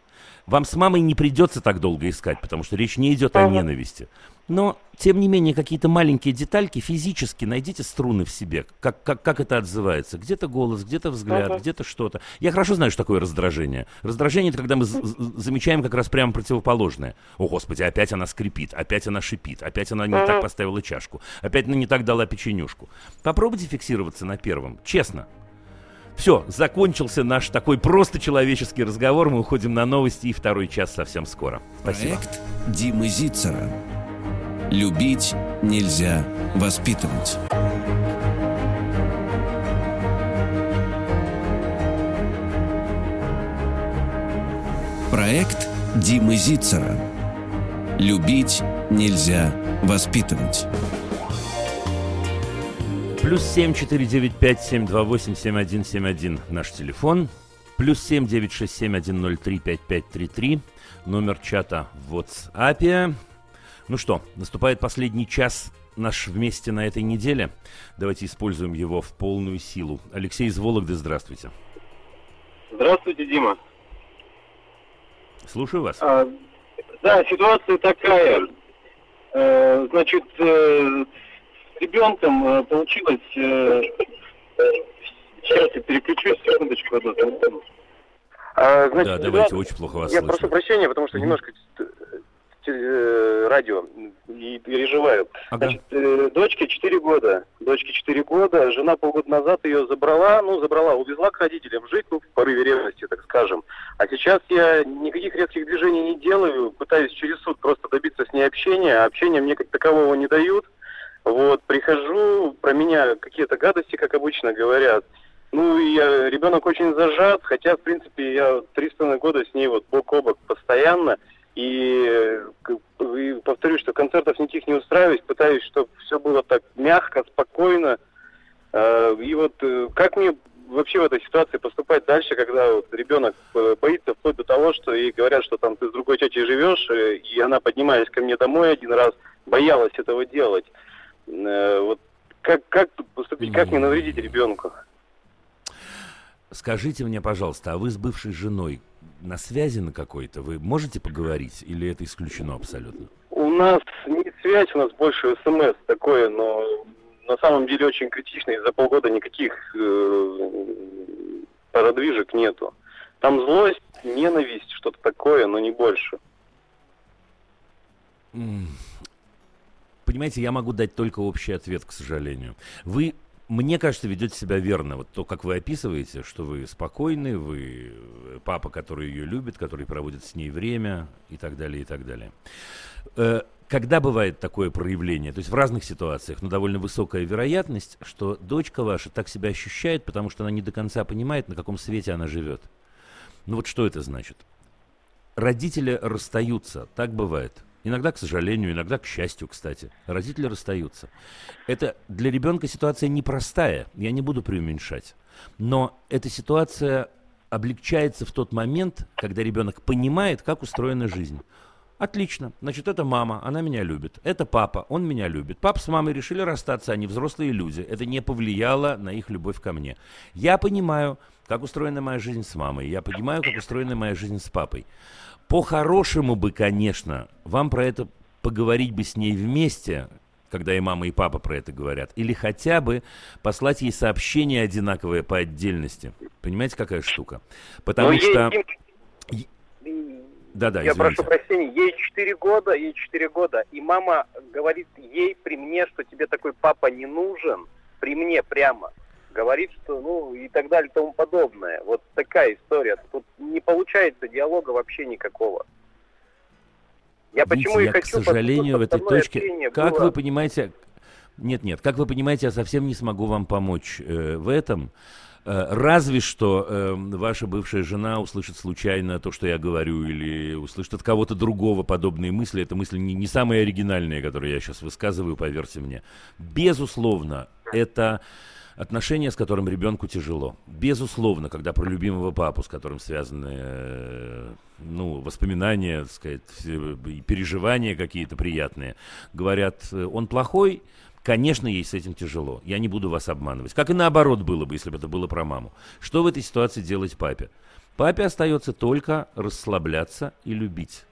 Вам с мамой не придется так долго искать, потому что речь не идет о ненависти. Но, тем не менее, какие-то маленькие детальки физически найдите струны в себе. Как, как, как это отзывается? Где-то голос, где-то взгляд, uh-huh. где-то что-то. Я хорошо знаю, что такое раздражение. Раздражение – это когда мы замечаем как раз прямо противоположное. О, Господи, опять она скрипит, опять она шипит, опять она не uh-huh. так поставила чашку, опять она не так дала печенюшку. Попробуйте фиксироваться на первом. Честно. Все, закончился наш такой просто человеческий разговор. Мы уходим на новости и второй час совсем скоро. Спасибо. Проект Димы Зицера. Любить нельзя воспитывать. Проект Димы Зицера. Любить нельзя воспитывать. Плюс семь четыре девять пять семь два восемь семь один семь один наш телефон. Плюс семь девять шесть семь один ноль три пять пять три три. Номер чата в WhatsApp. Ну что, наступает последний час наш вместе на этой неделе. Давайте используем его в полную силу. Алексей из Вологды, здравствуйте. Здравствуйте, Дима. Слушаю вас. А, да, ситуация такая. Э, значит, э, с ребенком э, получилось... Э, сейчас я переключусь, секундочку, одну а, значит, да, давайте, очень плохо вас Я слышно. прошу прощения, потому что mm-hmm. немножко радио и переживаю. Ага. Значит, э, дочке 4 года. Дочке 4 года. Жена полгода назад ее забрала, ну, забрала, увезла к родителям жить, ну, в порыве ревности, так скажем. А сейчас я никаких резких движений не делаю, пытаюсь через суд просто добиться с ней общения, а общения мне как такового не дают. Вот, прихожу, про меня какие-то гадости, как обычно говорят. Ну, я, ребенок очень зажат, хотя, в принципе, я три с половиной года с ней вот бок о бок постоянно. И, и повторюсь, что концертов никаких не устраиваюсь, пытаюсь, чтобы все было так мягко, спокойно. А, и вот э, как мне вообще в этой ситуации поступать дальше, когда вот ребенок э, боится вплоть до того, что ей говорят, что там ты с другой тетей живешь, э, и она, поднимаясь ко мне домой один раз, боялась этого делать. Вот как, как поступить, как не навредить ребенку? Скажите мне, пожалуйста, а вы с бывшей женой на связи на какой-то? Вы можете поговорить или это исключено абсолютно? У нас не связь, у нас больше смс такое, но на самом деле очень критично, и за полгода никаких э, продвижек нету. Там злость, ненависть, что-то такое, но не больше. Понимаете, я могу дать только общий ответ, к сожалению. Вы мне кажется, ведете себя верно. Вот то, как вы описываете, что вы спокойны, вы э, папа, который ее любит, который проводит с ней время и так далее, и так далее. Э, когда бывает такое проявление, то есть в разных ситуациях, но довольно высокая вероятность, что дочка ваша так себя ощущает, потому что она не до конца понимает, на каком свете она живет. Ну вот что это значит? Родители расстаются, так бывает – Иногда, к сожалению, иногда, к счастью, кстати. Родители расстаются. Это для ребенка ситуация непростая, я не буду преуменьшать. Но эта ситуация облегчается в тот момент, когда ребенок понимает, как устроена жизнь. Отлично. Значит, это мама, она меня любит. Это папа, он меня любит. Папа с мамой решили расстаться, они взрослые люди. Это не повлияло на их любовь ко мне. Я понимаю, как устроена моя жизнь с мамой. Я понимаю, как устроена моя жизнь с папой. По-хорошему бы, конечно, вам про это поговорить бы с ней вместе, когда и мама, и папа про это говорят. Или хотя бы послать ей сообщение одинаковое по отдельности. Понимаете, какая штука? Потому Но что... Да-да, Я прошу прощения, ей 4 года, ей 4 года, и мама говорит ей при мне, что тебе такой папа не нужен, при мне прямо. Говорит, что, ну, и так далее, и тому подобное. Вот такая история. Тут не получается диалога вообще никакого. Я Видите, почему я, и хочу, к сожалению, в этой точке, как было... вы понимаете, нет, нет, как вы понимаете, я совсем не смогу вам помочь э, в этом. Э, разве что э, ваша бывшая жена услышит случайно то, что я говорю, или услышит от кого-то другого подобные мысли. Это мысли не, не самые оригинальные, которые я сейчас высказываю, поверьте мне. Безусловно, это отношения, с которым ребенку тяжело. Безусловно, когда про любимого папу, с которым связаны э, ну, воспоминания, так сказать, переживания какие-то приятные, говорят, э, он плохой, Конечно, ей с этим тяжело. Я не буду вас обманывать. Как и наоборот было бы, если бы это было про маму. Что в этой ситуации делать папе? Папе остается только расслабляться и любить.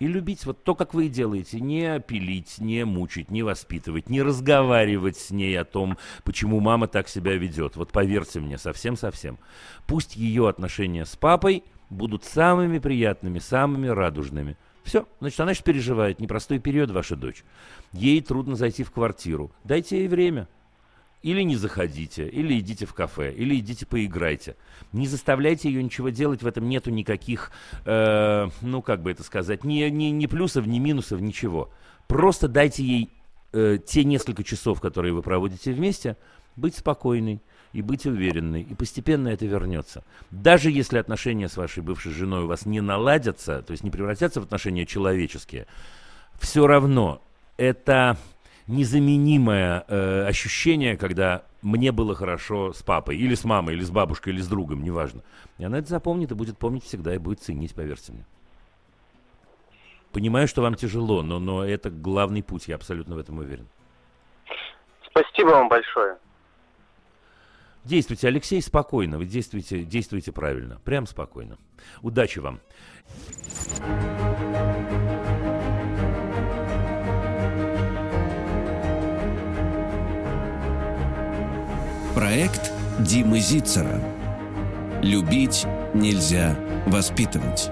И любить вот то, как вы и делаете. Не пилить, не мучить, не воспитывать, не разговаривать с ней о том, почему мама так себя ведет. Вот поверьте мне, совсем-совсем. Пусть ее отношения с папой будут самыми приятными, самыми радужными. Все, значит, она сейчас переживает непростой период, ваша дочь. Ей трудно зайти в квартиру. Дайте ей время. Или не заходите, или идите в кафе, или идите поиграйте. Не заставляйте ее ничего делать, в этом нету никаких, э, ну как бы это сказать, ни, ни, ни плюсов, ни минусов, ничего. Просто дайте ей э, те несколько часов, которые вы проводите вместе, быть спокойной и быть уверенной, и постепенно это вернется. Даже если отношения с вашей бывшей женой у вас не наладятся, то есть не превратятся в отношения человеческие, все равно это незаменимое э, ощущение, когда мне было хорошо с папой, или с мамой, или с бабушкой, или с другом, неважно. И она это запомнит и будет помнить всегда, и будет ценить, поверьте мне. Понимаю, что вам тяжело, но, но это главный путь, я абсолютно в этом уверен. Спасибо вам большое. Действуйте, Алексей, спокойно. Вы действуйте, действуйте правильно. Прям спокойно. Удачи вам. Проект Димы Зицера. Любить нельзя воспитывать.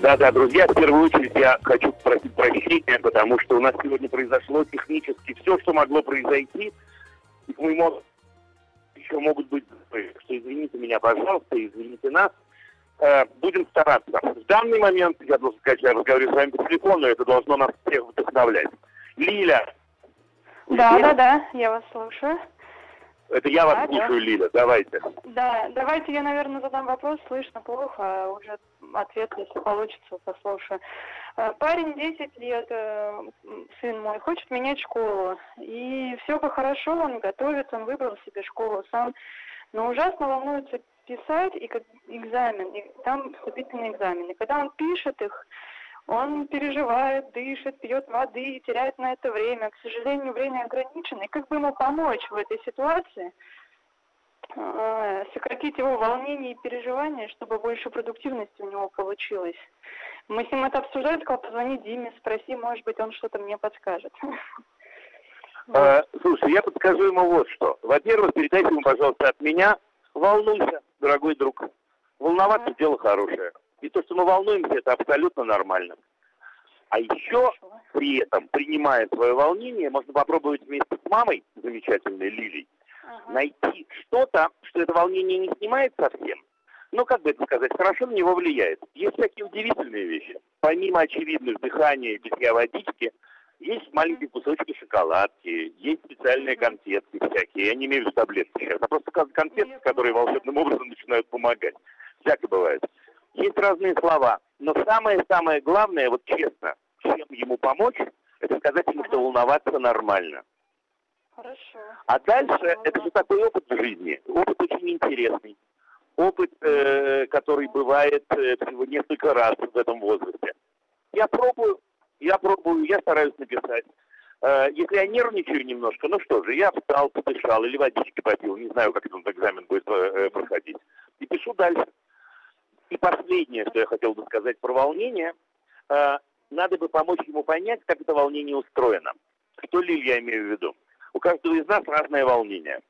Да-да, друзья, в первую очередь я хочу просить прощения, потому что у нас сегодня произошло технически все, что могло произойти – и к моему еще могут быть, что извините меня, пожалуйста, извините нас. Э, будем стараться. В данный момент, я должен сказать, я разговариваю с вами по телефону, это должно нас всех вдохновлять. Лиля. Да, да, да, я вас слушаю. Это я вас да, слушаю, да. Лиля, давайте. Да, давайте я, наверное, задам вопрос, слышно плохо, а уже ответ, если получится, послушаю. Э, парень 10 лет, э, сын мой, хочет менять школу. И все бы хорошо, он готовится, он выбрал себе школу сам. Но ужасно волнуется писать и как экзамен, и там вступительные экзамены. Когда он пишет их, он переживает, дышит, пьет воды и теряет на это время. К сожалению, время ограничено. И как бы ему помочь в этой ситуации? Э, сократить его волнение и переживания, чтобы больше продуктивности у него получилось. Мы с ним это обсуждали, сказал, позвони Диме, спроси, может быть, он что-то мне подскажет. А, слушай, я подскажу ему вот что. Во-первых, передайте ему, пожалуйста, от меня, волнуйся, дорогой друг. Волноваться mm дело хорошее. И то, что мы волнуемся, это абсолютно нормально. А еще при этом, принимая свое волнение, можно попробовать вместе с мамой, замечательной Лилей, ага. найти что-то, что это волнение не снимает совсем, ну, как бы это сказать, хорошо на него влияет. Есть всякие удивительные вещи. Помимо очевидных дыхания и питья водички, есть маленькие кусочки шоколадки, есть специальные конфетки всякие. Я не имею в виду таблетки сейчас, а просто конфетки, которые волшебным образом начинают помогать. Всякое бывает. Есть разные слова. Но самое-самое главное, вот честно, чем ему помочь, это сказать ему, что волноваться нормально. Хорошо. А дальше, это же такой опыт в жизни. Опыт очень интересный опыт, э, который бывает э, всего несколько раз в этом возрасте. Я пробую, я пробую, я стараюсь написать. Э, если я нервничаю немножко, ну что же, я встал, подышал или водички попил, не знаю, как этот экзамен будет э, проходить, и пишу дальше. И последнее, что я хотел бы сказать про волнение, э, надо бы помочь ему понять, как это волнение устроено. Что ли я имею в виду? У каждого из нас разное волнение.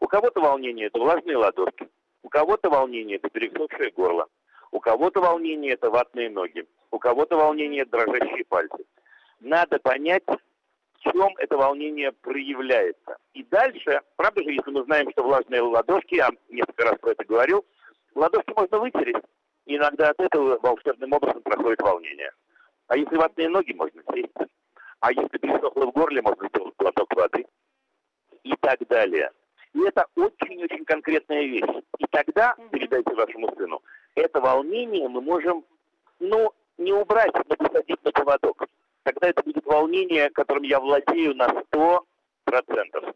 У кого-то волнение – это влажные ладошки, у кого-то волнение – это пересохшее горло, у кого-то волнение – это ватные ноги, у кого-то волнение – это дрожащие пальцы. Надо понять, в чем это волнение проявляется. И дальше, правда же, если мы знаем, что влажные ладошки, я несколько раз про это говорил, ладошки можно вытереть, и иногда от этого волшебным образом проходит волнение. А если ватные ноги, можно сесть. А если пересохло в горле, можно сделать глоток воды. И так далее. И это очень-очень конкретная вещь. И тогда, передайте вашему сыну, это волнение мы можем, ну, не убрать, но посадить на поводок. Тогда это будет волнение, которым я владею на 100%.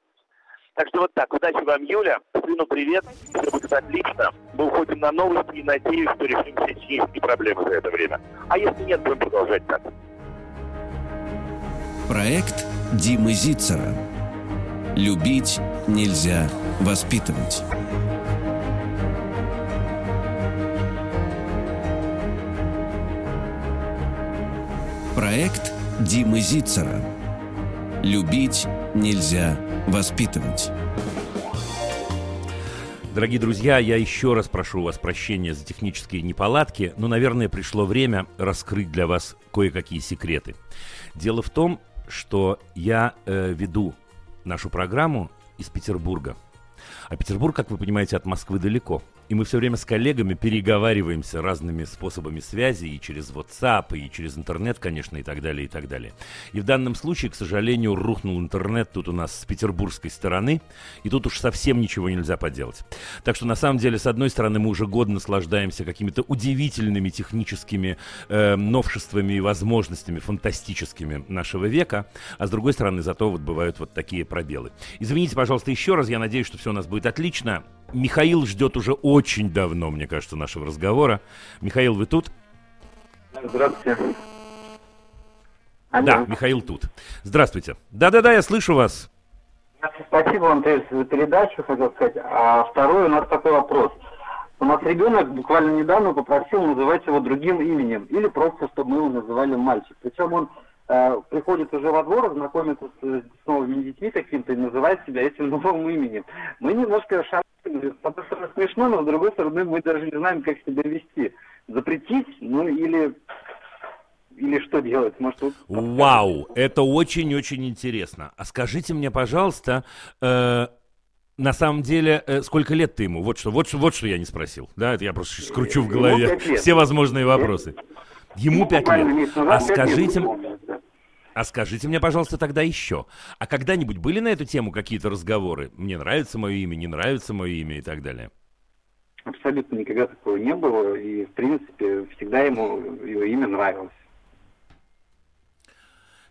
Так что вот так. Удачи вам, Юля. Сыну привет. Все будет отлично. Мы уходим на новости и надеюсь, что решим все технические проблемы за это время. А если нет, будем продолжать так. Проект Димы Зицера. Любить нельзя воспитывать. Проект Димы Зицера. Любить нельзя воспитывать. Дорогие друзья, я еще раз прошу у вас прощения за технические неполадки, но, наверное, пришло время раскрыть для вас кое-какие секреты. Дело в том, что я э, веду нашу программу из Петербурга. А Петербург, как вы понимаете, от Москвы далеко – и мы все время с коллегами переговариваемся разными способами связи, и через WhatsApp, и через интернет, конечно, и так далее, и так далее. И в данном случае, к сожалению, рухнул интернет тут у нас с петербургской стороны, и тут уж совсем ничего нельзя поделать. Так что, на самом деле, с одной стороны, мы уже год наслаждаемся какими-то удивительными техническими э, новшествами и возможностями фантастическими нашего века, а с другой стороны, зато вот бывают вот такие пробелы. Извините, пожалуйста, еще раз, я надеюсь, что все у нас будет отлично. Михаил ждет уже очень давно, мне кажется, нашего разговора. Михаил, вы тут? Здравствуйте. Алло. Да, Михаил тут. Здравствуйте. Да-да-да, я слышу вас. Спасибо вам за передачу, хотел сказать. А второй у нас такой вопрос. У нас ребенок буквально недавно попросил называть его другим именем. Или просто, чтобы мы его называли мальчик. Причем он приходит уже во двор, знакомится с, с новыми детьми каким-то и называет себя этим новым именем. Мы немножко с одной стороны смешно, но с другой стороны мы даже не знаем, как себя вести. Запретить, ну или или что делать? Может, вот... Вау, это очень-очень интересно. А скажите мне, пожалуйста, э, на самом деле, э, сколько лет ты ему? Вот что, вот, вот что я не спросил. Да, это я просто скручу в голове все возможные вопросы. Ему пять лет. А скажите... А скажите мне, пожалуйста, тогда еще. А когда-нибудь были на эту тему какие-то разговоры? Мне нравится мое имя, не нравится мое имя и так далее? Абсолютно никогда такого не было. И, в принципе, всегда ему его имя нравилось.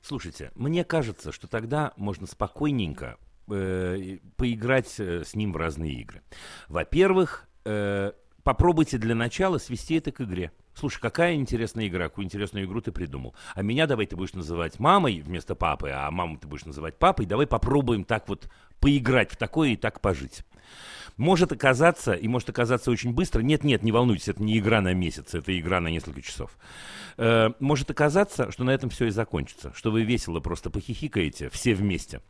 Слушайте, мне кажется, что тогда можно спокойненько э, поиграть э, с ним в разные игры. Во-первых, э, попробуйте для начала свести это к игре. Слушай, какая интересная игра, какую интересную игру ты придумал. А меня давай ты будешь называть мамой вместо папы, а маму ты будешь называть папой. Давай попробуем так вот поиграть в такое и так пожить. Может оказаться, и может оказаться очень быстро, нет-нет, не волнуйтесь, это не игра на месяц, это игра на несколько часов. Э, может оказаться, что на этом все и закончится, что вы весело просто похихикаете все вместе,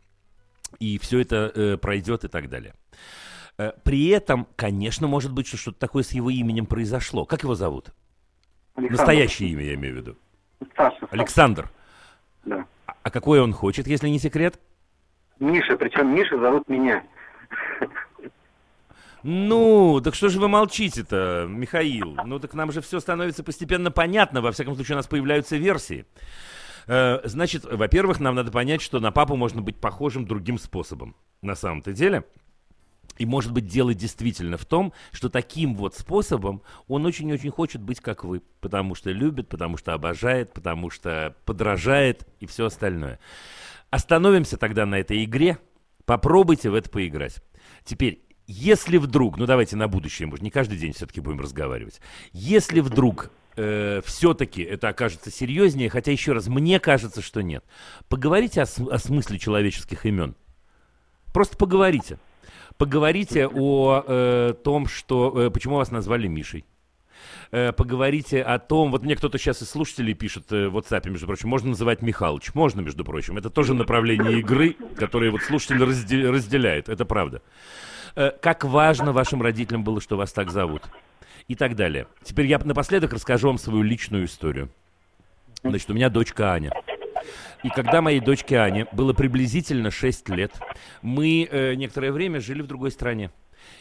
и все это э, пройдет и так далее. Э, при этом, конечно, может быть, что что-то такое с его именем произошло. Как его зовут? Александр. Настоящее имя, я имею в виду. Саша. Александр. Да. А, а какое он хочет, если не секрет? Миша, причем Миша зовут меня. Ну, так что же вы молчите-то, Михаил? Ну, так нам же все становится постепенно понятно. Во всяком случае, у нас появляются версии. Э, значит, во-первых, нам надо понять, что на папу можно быть похожим другим способом. На самом-то деле. И, может быть, дело действительно в том, что таким вот способом он очень-очень хочет быть как вы, потому что любит, потому что обожает, потому что подражает и все остальное. Остановимся тогда на этой игре, попробуйте в это поиграть. Теперь, если вдруг, ну давайте на будущее, может, не каждый день все-таки будем разговаривать. Если вдруг э, все-таки это окажется серьезнее, хотя еще раз, мне кажется, что нет. Поговорите о, о смысле человеческих имен. Просто поговорите. Поговорите о э, том, что, э, почему вас назвали Мишей. Э, поговорите о том, вот мне кто-то сейчас из слушателей пишет э, в WhatsApp, между прочим, можно называть Михалыч, можно, между прочим, это тоже направление игры, которое вот слушатель разде- разделяет, это правда. Э, как важно вашим родителям было, что вас так зовут. И так далее. Теперь я напоследок расскажу вам свою личную историю. Значит, у меня дочка Аня. И когда моей дочке Ане было приблизительно 6 лет, мы э, некоторое время жили в другой стране.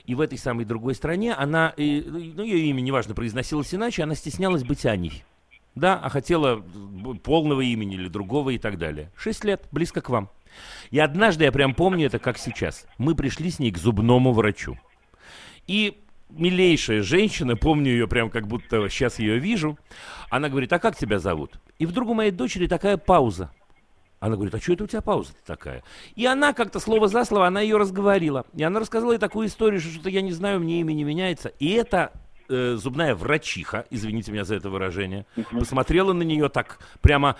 И в этой самой другой стране она, э, ну, ее имя, неважно, произносилось иначе, она стеснялась быть Аней. Да, а хотела полного имени или другого и так далее. Шесть лет, близко к вам. И однажды, я прям помню это как сейчас, мы пришли с ней к зубному врачу. И милейшая женщина, помню ее прям как будто сейчас ее вижу, она говорит, а как тебя зовут? И вдруг у моей дочери такая пауза. Она говорит, а что это у тебя пауза такая? И она как-то слово за слово, она ее разговорила. И она рассказала ей такую историю, что что-то я не знаю, мне имя не меняется. И это э, зубная врачиха, извините меня за это выражение, посмотрела на нее так прямо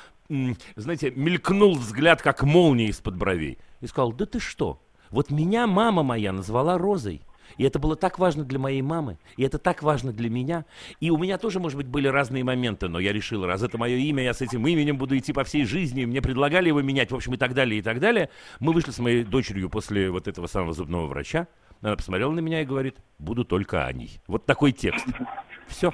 знаете, мелькнул взгляд, как молния из-под бровей. И сказал, да ты что? Вот меня мама моя назвала Розой. И это было так важно для моей мамы, и это так важно для меня. И у меня тоже, может быть, были разные моменты, но я решил, раз это мое имя, я с этим именем буду идти по всей жизни, мне предлагали его менять, в общем, и так далее, и так далее. Мы вышли с моей дочерью после вот этого самого зубного врача, она посмотрела на меня и говорит, буду только Аней. Вот такой текст. Все.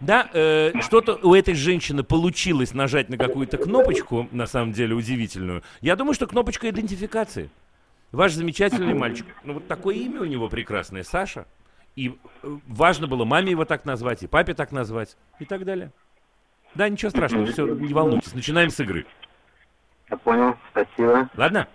Да, э, что-то у этой женщины получилось нажать на какую-то кнопочку, на самом деле удивительную. Я думаю, что кнопочка идентификации. Ваш замечательный мальчик. Ну вот такое имя у него прекрасное, Саша. И э, важно было маме его так назвать, и папе так назвать, и так далее. Да, ничего страшного, все, не волнуйтесь, начинаем с игры. Я понял, спасибо. Ладно?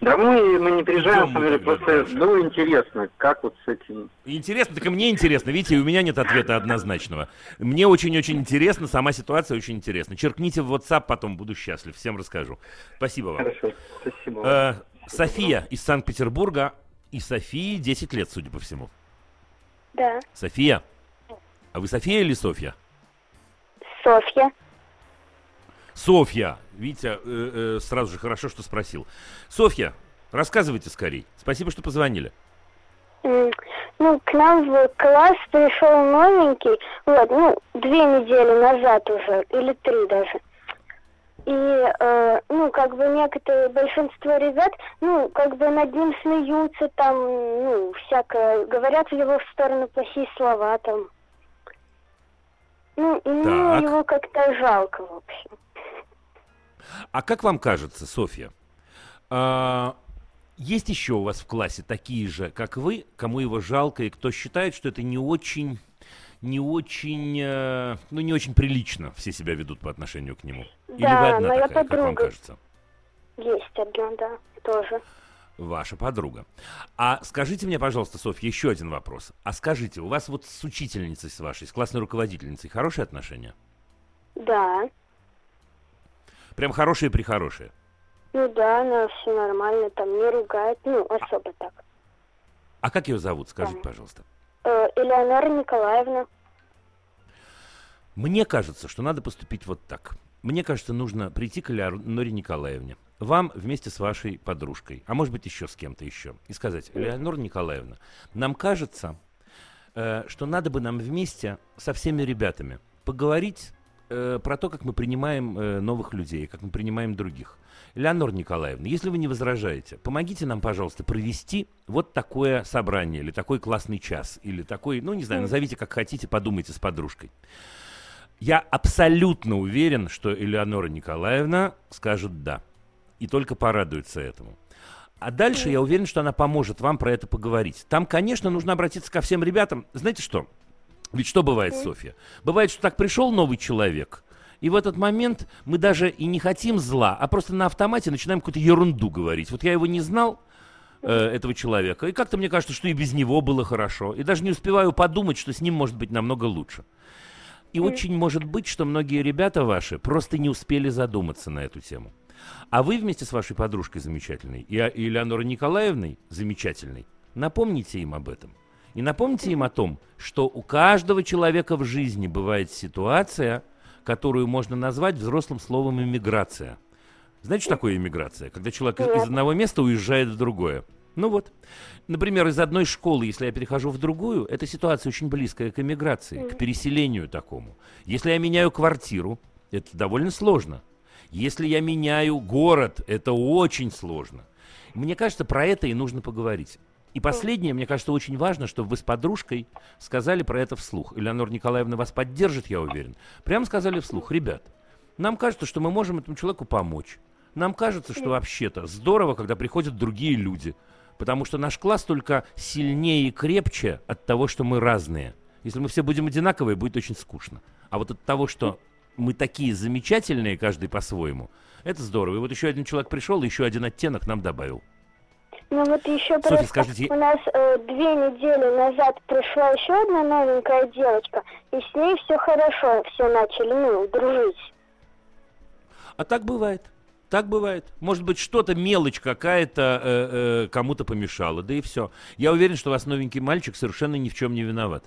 Да мы, мы не переживаем, на самом деле, просто было интересно, как вот с этим... Интересно, так и мне интересно, видите, у меня нет ответа однозначного. Мне очень-очень интересно, сама ситуация очень интересна. Черкните в WhatsApp, потом буду счастлив, всем расскажу. Спасибо вам. Хорошо, спасибо. Э, София из Санкт-Петербурга, и Софии 10 лет, судя по всему. Да. София, а вы София или Софья? Софья. Софья. Витя э, э, сразу же хорошо, что спросил. Софья, рассказывайте скорей. Спасибо, что позвонили. Ну, к нам в класс пришел новенький, вот, ну, две недели назад уже, или три даже. И, э, ну, как бы некоторые, большинство ребят, ну, как бы над ним смеются, там, ну, всякое, говорят в его сторону плохие слова, там. Ну, и мне его как-то жалко, в общем. А как вам кажется, Софья, а, есть еще у вас в классе такие же, как вы, кому его жалко, и кто считает, что это не очень, не очень, э, ну не очень прилично все себя ведут по отношению к нему? Да, Или вы одна моя такая, подруга. как вам кажется? Есть одна, да, тоже. Ваша подруга. А скажите мне, пожалуйста, Софья, еще один вопрос. А скажите, у вас вот с учительницей с вашей, с классной руководительницей хорошие отношения? Да. Прям хорошие-прихорошие? Ну да, она все нормально, там не ругает, ну, особо так. А как ее зовут, скажите, пожалуйста? Э, Элеонора Николаевна. Мне кажется, что надо поступить вот так. Мне кажется, нужно прийти к Элеоноре Николаевне, вам вместе с вашей подружкой, а может быть еще с кем-то еще, и сказать, Элеонора Николаевна, нам кажется, э, что надо бы нам вместе со всеми ребятами поговорить э, про то, как мы принимаем э, новых людей, как мы принимаем других. Леонор Николаевна, если вы не возражаете, помогите нам, пожалуйста, провести вот такое собрание, или такой классный час, или такой, ну, не знаю, назовите как хотите, подумайте с подружкой. Я абсолютно уверен, что Элеонора Николаевна скажет «да». И только порадуется этому. А дальше я уверен, что она поможет вам про это поговорить. Там, конечно, нужно обратиться ко всем ребятам. Знаете что? Ведь что бывает, Софья? Бывает, что так пришел новый человек, и в этот момент мы даже и не хотим зла, а просто на автомате начинаем какую-то ерунду говорить. Вот я его не знал, э, этого человека, и как-то мне кажется, что и без него было хорошо. И даже не успеваю подумать, что с ним может быть намного лучше. И очень может быть, что многие ребята ваши просто не успели задуматься на эту тему. А вы вместе с вашей подружкой замечательной и, и Элеонорой Николаевной замечательной Напомните им об этом. И напомните им о том, что у каждого человека в жизни бывает ситуация, которую можно назвать взрослым словом иммиграция. Знаете, что такое иммиграция? Когда человек из одного места уезжает в другое. Ну вот. Например, из одной школы, если я перехожу в другую, эта ситуация очень близкая к эмиграции, к переселению такому. Если я меняю квартиру, это довольно сложно. Если я меняю город, это очень сложно. Мне кажется, про это и нужно поговорить. И последнее, мне кажется, очень важно, чтобы вы с подружкой сказали про это вслух. Элеонора Николаевна вас поддержит, я уверен. Прямо сказали вслух, ребят, нам кажется, что мы можем этому человеку помочь. Нам кажется, что вообще-то здорово, когда приходят другие люди. Потому что наш класс только сильнее и крепче от того, что мы разные. Если мы все будем одинаковые, будет очень скучно. А вот от того, что мы такие замечательные, каждый по-своему, это здорово. И вот еще один человек пришел, еще один оттенок нам добавил. Ну вот еще Софья, просто скажите- у нас э, две недели назад пришла еще одна новенькая девочка, и с ней все хорошо, все начали, ну, дружить. А так бывает. Так бывает. Может быть, что-то мелочь какая-то э, э, кому-то помешала, да и все. Я уверен, что у вас новенький мальчик совершенно ни в чем не виноват.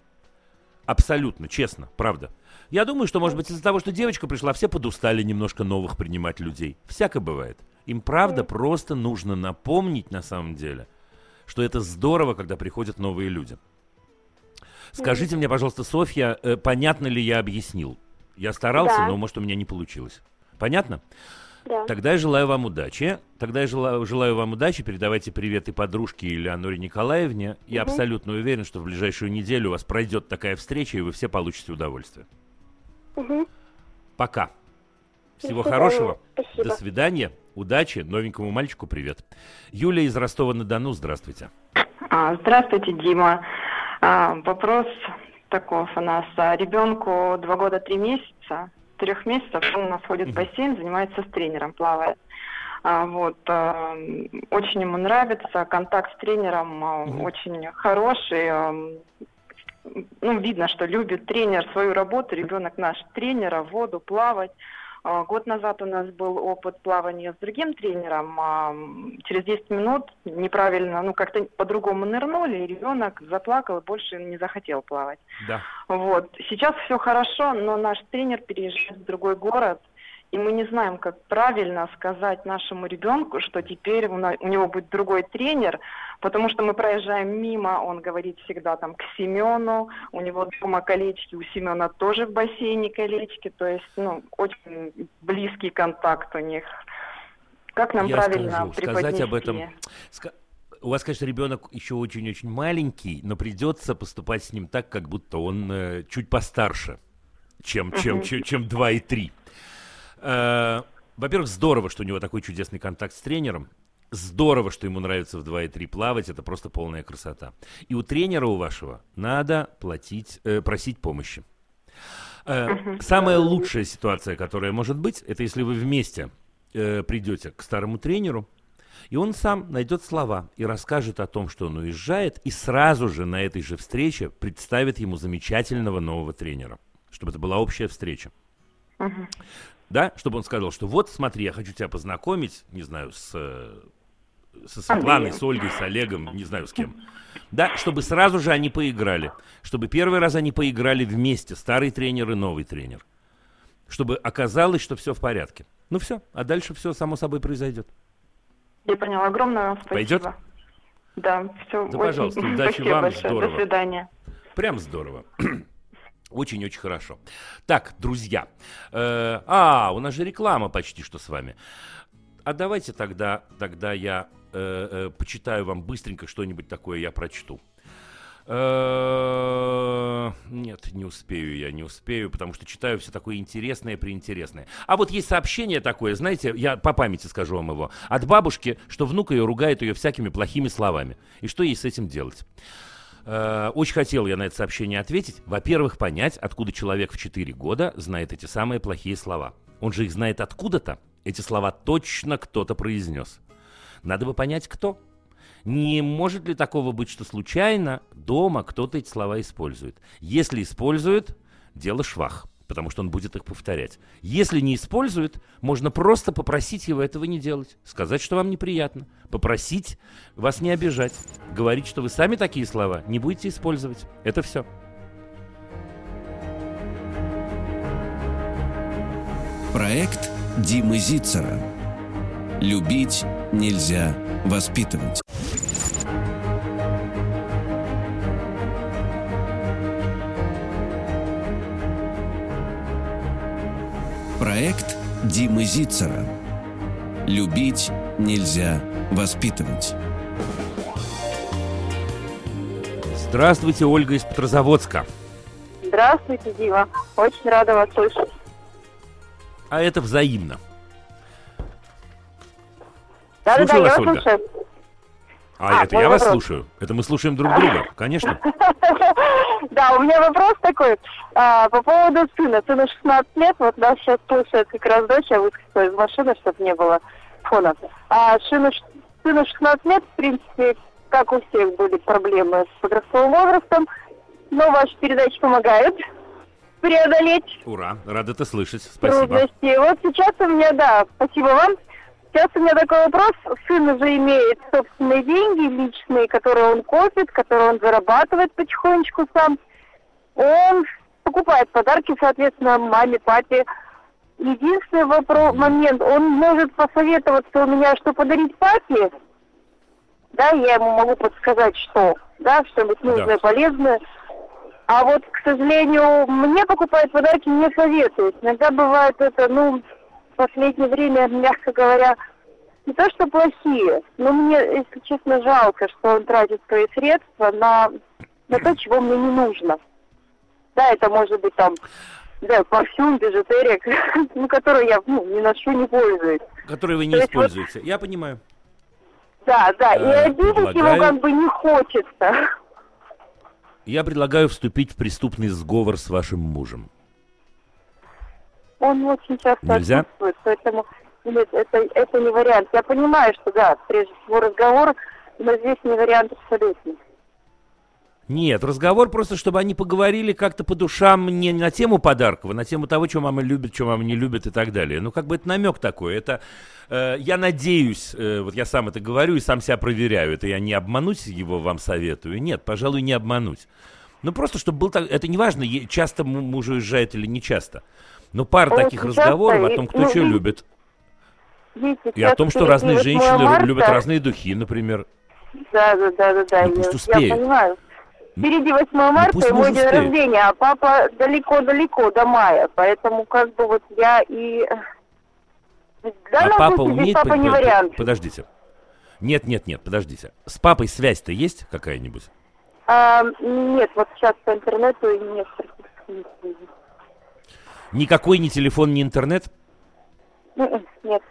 Абсолютно, честно, правда. Я думаю, что, может быть, из-за того, что девочка пришла, все подустали немножко новых принимать людей. Всяко бывает. Им, правда, просто нужно напомнить, на самом деле, что это здорово, когда приходят новые люди. Скажите мне, пожалуйста, Софья, э, понятно ли я объяснил? Я старался, Да. но, может, у меня не получилось. Понятно? Да. Тогда я желаю вам удачи. Тогда я желаю, желаю вам удачи. Передавайте привет и подружке Элеоноре Николаевне. Я абсолютно уверен, что в ближайшую неделю у вас пройдет такая встреча, и вы все получите удовольствие. Мгм. Пока. Всего До хорошего. Спасибо. До свидания. Удачи. Новенькому мальчику привет. Юлия из Ростова-на-Дону. Здравствуйте. А, Здравствуйте, Дима. А, Вопрос таков у нас. А, Ребенку два года три месяца, трех месяцев он у нас ходит в бассейн, занимается с тренером, плавает. А, Вот, а, очень ему нравится, контакт с тренером а, очень хороший. Ну, видно, что любит тренер свою работу, ребенок наш тренера, воду, плавать. А, Год назад у нас был опыт плавания с другим тренером. а, Через 10 минут неправильно, ну как-то по-другому нырнули, и ребенок заплакал и больше не захотел плавать. Да. Вот. Сейчас все хорошо, но наш тренер переезжает в другой город, и мы не знаем, как правильно сказать нашему ребенку, что теперь у, него будет другой тренер, потому что мы проезжаем мимо, он говорит всегда там к Семену, у него дома колечки, у Семена тоже в бассейне колечки, то есть, ну, очень близкий контакт у них. Как нам Я правильно скажу, сказать преподнести? об этом. У вас, конечно, ребенок еще очень-очень маленький, но придется поступать с ним так, как будто он э, чуть постарше, чем, чем, чем, чем 2 и 3. Э, во-первых, здорово, что у него такой чудесный контакт с тренером. Здорово, что ему нравится в 2 и 3 плавать, это просто полная красота. И у тренера у вашего надо платить, э, просить помощи. Э, Самая лучшая ситуация, которая может быть, это если вы вместе э, придете к старому тренеру, и он сам найдет слова и расскажет о том, что он уезжает, и сразу же на этой же встрече представит ему замечательного нового тренера, чтобы это была общая встреча. Мгм. Да, чтобы он сказал, что вот, смотри, я хочу тебя познакомить, не знаю, с, э, со Светланой, Андреем. с Ольгой, с Олегом, не знаю с кем. Да, чтобы сразу же они поиграли. Чтобы первый раз они поиграли вместе, старый тренер и новый тренер. Чтобы оказалось, что все в порядке. Ну все, а дальше все само собой произойдет. Я поняла. Огромное спасибо. Пойдет? Да, все. Да, пожалуйста, удачи спасибо вам, большое. здорово. До свидания. Прям здорово. Очень-очень хорошо. Так, друзья. э, а, у нас же реклама почти что с вами. А давайте тогда, тогда я э, э, почитаю вам быстренько что-нибудь такое я прочту. Э, Нет, не успею я, не успею, потому что читаю все такое интересное, приинтересное. А вот есть сообщение такое, знаете, я по памяти скажу вам его, от бабушки, что внук ее ругает ее всякими плохими словами. И что ей с этим делать? Э, Очень хотел я на это сообщение ответить. Во-первых, понять, откуда человек в 4 года знает эти самые плохие слова. Он же их знает откуда-то. Эти слова точно кто-то произнес. Надо бы понять, кто. Не может ли такого быть, что случайно дома кто-то эти слова использует? Если использует, дело швах. Потому что он будет их повторять. Если не использует, можно просто попросить его этого не делать, сказать, что вам неприятно, попросить вас не обижать, говорить, что вы сами такие слова не будете использовать. Это все. Проект Димы Зицера. Любить нельзя воспитывать. Проект Димы Зицера. Любить нельзя воспитывать. Здравствуйте, Ольга из Петрозаводска. Здравствуйте, Дима. Очень рада вас слышать. А это взаимно. Да-да-да, Слушаю я вас, слушаю. А, А, это я вас вопрос. слушаю. Это мы слушаем друг друга, конечно. Да, у меня вопрос такой а, по поводу сына. Сыну 16 лет, вот нас сейчас слушает как раз дочь, я выскочила из машины, чтобы не было фона. А сыну, сыну 16 лет, в принципе, как у всех были проблемы с подростковым возрастом, но ваши передачи помогают преодолеть Ура, рад это слышать. Спасибо. трудности. Вот сейчас у меня, да, спасибо вам. Сейчас у меня такой вопрос. Сын уже имеет собственные деньги личные, которые он копит, которые он зарабатывает потихонечку сам. Он покупает подарки, соответственно, маме, папе. Единственный вопрос, момент, он может посоветоваться у меня, что подарить папе. Да, я ему могу подсказать, что, да, что-нибудь нужное, полезное. А вот, к сожалению, мне покупают подарки не советуют. Иногда бывает это, ну, в последнее время, мягко говоря, не то что плохие, но мне, если честно, жалко, что он тратит свои средства на, на то, чего мне не нужно. Да, это может быть там, да, парфюм, бижутерия, ну, который я ну, не ношу, не пользуюсь. Которые вы То не вот- используете. Я понимаю. Да, да, и Э, обидеть его предлагаю- как бы не хочется. Я предлагаю вступить в преступный сговор с вашим мужем. Он очень часто Нельзя? отсутствует, поэтому нет, это, это не вариант. Я понимаю, что да, прежде всего разговор, но здесь не вариант абсолютно. Нет, разговор просто, чтобы они поговорили как-то по душам не на тему подарков, а на тему того, что мама любит, что мама не любит и так далее. Ну, как бы это намек такой. Это, э, я надеюсь, э, вот я сам это говорю и сам себя проверяю. Это я не обмануть его вам советую. Нет, пожалуй, не обмануть. Ну, просто, чтобы был так... Это не важно, часто му- муж уезжает или не часто. Но пара Очень таких разговоров о том, кто ну, что любит. Видите, И о том, что разные 8 женщины марта. любят разные духи, например. Да, да, да, да, да. Ну, пусть я, успеет. я понимаю. Впереди 8 марта пусть и мой муж день успеет. рождения, а папа далеко-далеко до мая, поэтому как бы вот я и... А данном папа случае здесь умеет... папа под- не вариант. Подождите. Нет, нет, нет, подождите. С папой связь-то есть какая-нибудь? А, нет, вот сейчас по интернету нет практически не. Никакой ни телефон, ни интернет? М-м, Нет.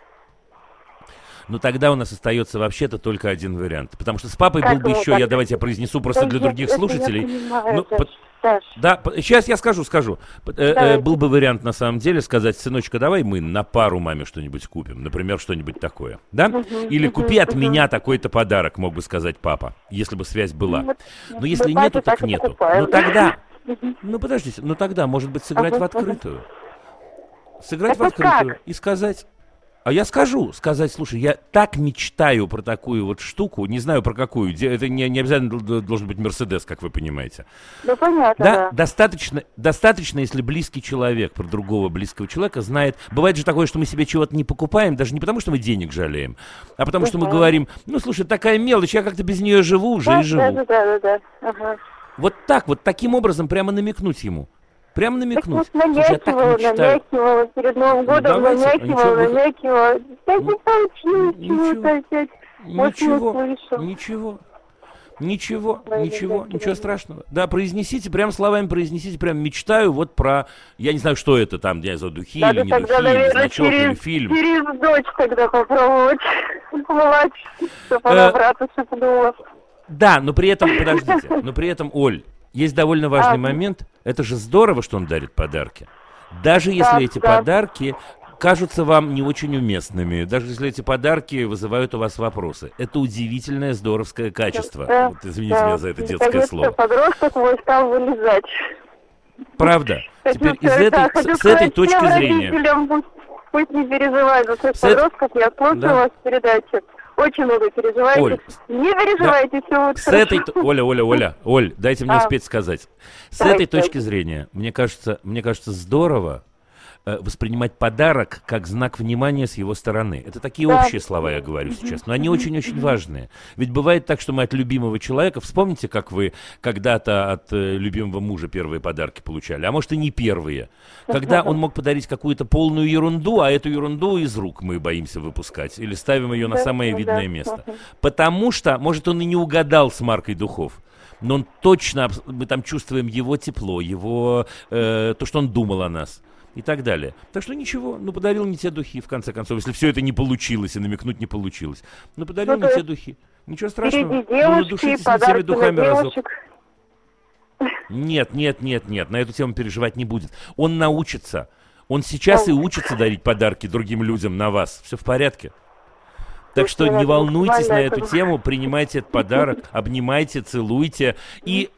Ну тогда у нас остается вообще-то только один вариант. Потому что с папой Как был бы еще, так? я давайте я произнесу просто Да для я- других слушателей. понимаю, Ну, Саш. Да, сейчас я скажу, скажу. Э, э, был бы вариант на самом деле сказать, сыночка, давай мы на пару маме что-нибудь купим. Например, что-нибудь такое. Да? Мгм, Или мгм, купи от мгм. меня такой-то подарок, мог бы сказать папа, если бы связь была. Ну, Но если нету, так так нету. Ну тогда, Ну подождите, ну тогда, может быть, сыграть в Ага, открытую. Сыграть в Это открытую как? и сказать. А я скажу, сказать, слушай, я так мечтаю про такую вот штуку, не знаю про какую, это не, не обязательно дол- должен быть Мерседес, как вы понимаете. Ну, понятно, Да, да. достаточно, достаточно, если близкий человек про другого близкого человека знает. Бывает же такое, что мы себе чего-то не покупаем, даже не потому, что мы денег жалеем, а потому что мы говорим, ну слушай, такая мелочь, я как-то без нее живу уже да, и живу. Да, да, да, да, да. Ага. Вот так вот, таким образом прямо намекнуть ему. Прямо Так намекнуть. вот Слушай, я так мечтаю. намякивала перед Новым Ну, годом, давайте, а намякивала, ничего, вы- намякивала. Так не Ну, получилось ничего. чего-то опять. Вот не Ничего, ничего. Ничего, Ой, ничего, ничего ребята. страшного. Да, произнесите, прям словами произнесите, прям мечтаю вот про, я не знаю, что это там, я знаю, духи Надо или не тогда, духи, или наверное, значок, или через, фильм. через дочь тогда попробовать. Младше, чтобы Э, она брата шепнула. Да, но при этом, подождите, но при этом, Оль, есть довольно важный А. момент. Это же здорово, что он дарит подарки. Даже если Да, эти да. подарки кажутся вам не очень уместными, даже если эти подарки вызывают у вас вопросы. Это удивительное здоровское качество. Да, Вот извините да. меня за это детское слово. подросток мой стал вылезать. Правда. Теперь из этой, с, этой точки зрения... Пусть, не переживают за свой подростков, я слушаю да. вас передачи. Очень много переживаете. Оль, не переживайте, да. все вот С этой... Оля, Оля, Оля, Оль, дайте мне а. успеть сказать. С Давайте. этой точки зрения, мне кажется, мне кажется здорово, Э, воспринимать подарок как знак внимания с его стороны. Это такие да. общие слова я говорю сейчас, но они очень-очень важные. Ведь бывает так, что мы от любимого человека, вспомните, как вы когда-то от э, любимого мужа первые подарки получали, а может и не первые, когда он мог подарить какую-то полную ерунду, а эту ерунду из рук мы боимся выпускать или ставим ее на самое видное место. Потому что, может, он и не угадал с маркой духов но он точно, мы там чувствуем его тепло, его, э, то, что он думал о нас и так далее. Так что ничего, ну подарил не те духи, в конце концов, если все это не получилось и намекнуть не получилось. Ну подарил ну, не те духи. Ничего страшного. Девушки, ну, не теми духами разок. Нет, нет, нет, нет, на эту тему переживать не будет. Он научится. Он сейчас и учится дарить подарки другим людям на вас. Все в порядке. Так что не волнуйтесь на эту тему, принимайте этот подарок, обнимайте, целуйте и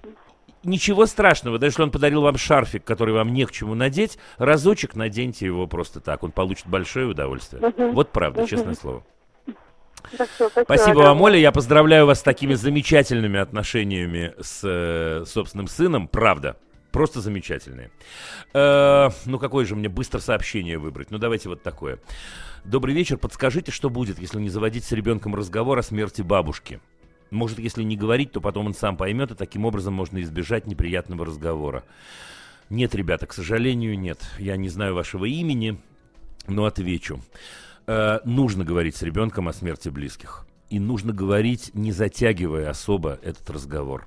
ничего страшного, даже если он подарил вам шарфик, который вам не к чему надеть, разочек наденьте его просто так, он получит большое удовольствие. Угу. Вот правда, угу. честное слово. Все, спасибо, спасибо вам, Оля. Я поздравляю вас с такими замечательными отношениями с э, собственным сыном. Правда. Просто замечательные. Э, ну, какое же мне быстро сообщение выбрать? Ну, давайте вот такое. Добрый вечер. Подскажите, что будет, если не заводить с ребенком разговор о смерти бабушки? Может, если не говорить, то потом он сам поймет, и таким образом можно избежать неприятного разговора. Нет, ребята, к сожалению, нет. Я не знаю вашего имени, но отвечу. Э, нужно говорить с ребенком о смерти близких. И нужно говорить, не затягивая особо этот разговор.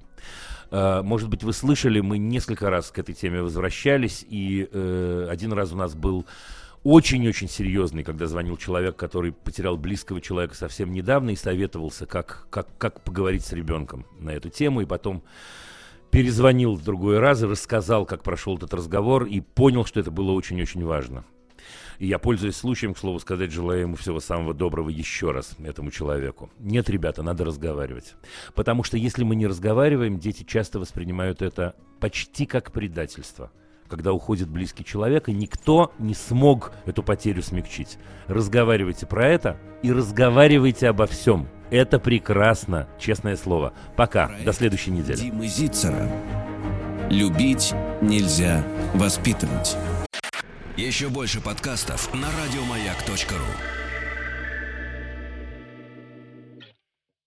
Э, может быть, вы слышали, мы несколько раз к этой теме возвращались, и э, один раз у нас был очень-очень серьезный, когда звонил человек, который потерял близкого человека совсем недавно и советовался, как, как, как поговорить с ребенком на эту тему, и потом перезвонил в другой раз и рассказал, как прошел этот разговор, и понял, что это было очень-очень важно. И я, пользуясь случаем, к слову сказать, желаю ему всего самого доброго еще раз, этому человеку. Нет, ребята, надо разговаривать. Потому что если мы не разговариваем, дети часто воспринимают это почти как предательство – когда уходит близкий человек, и никто не смог эту потерю смягчить. Разговаривайте про это и разговаривайте обо всем. Это прекрасно, честное слово. Пока, Проект до следующей недели. Димы Зицера. Любить нельзя воспитывать. Еще больше подкастов на радиомаяк.ру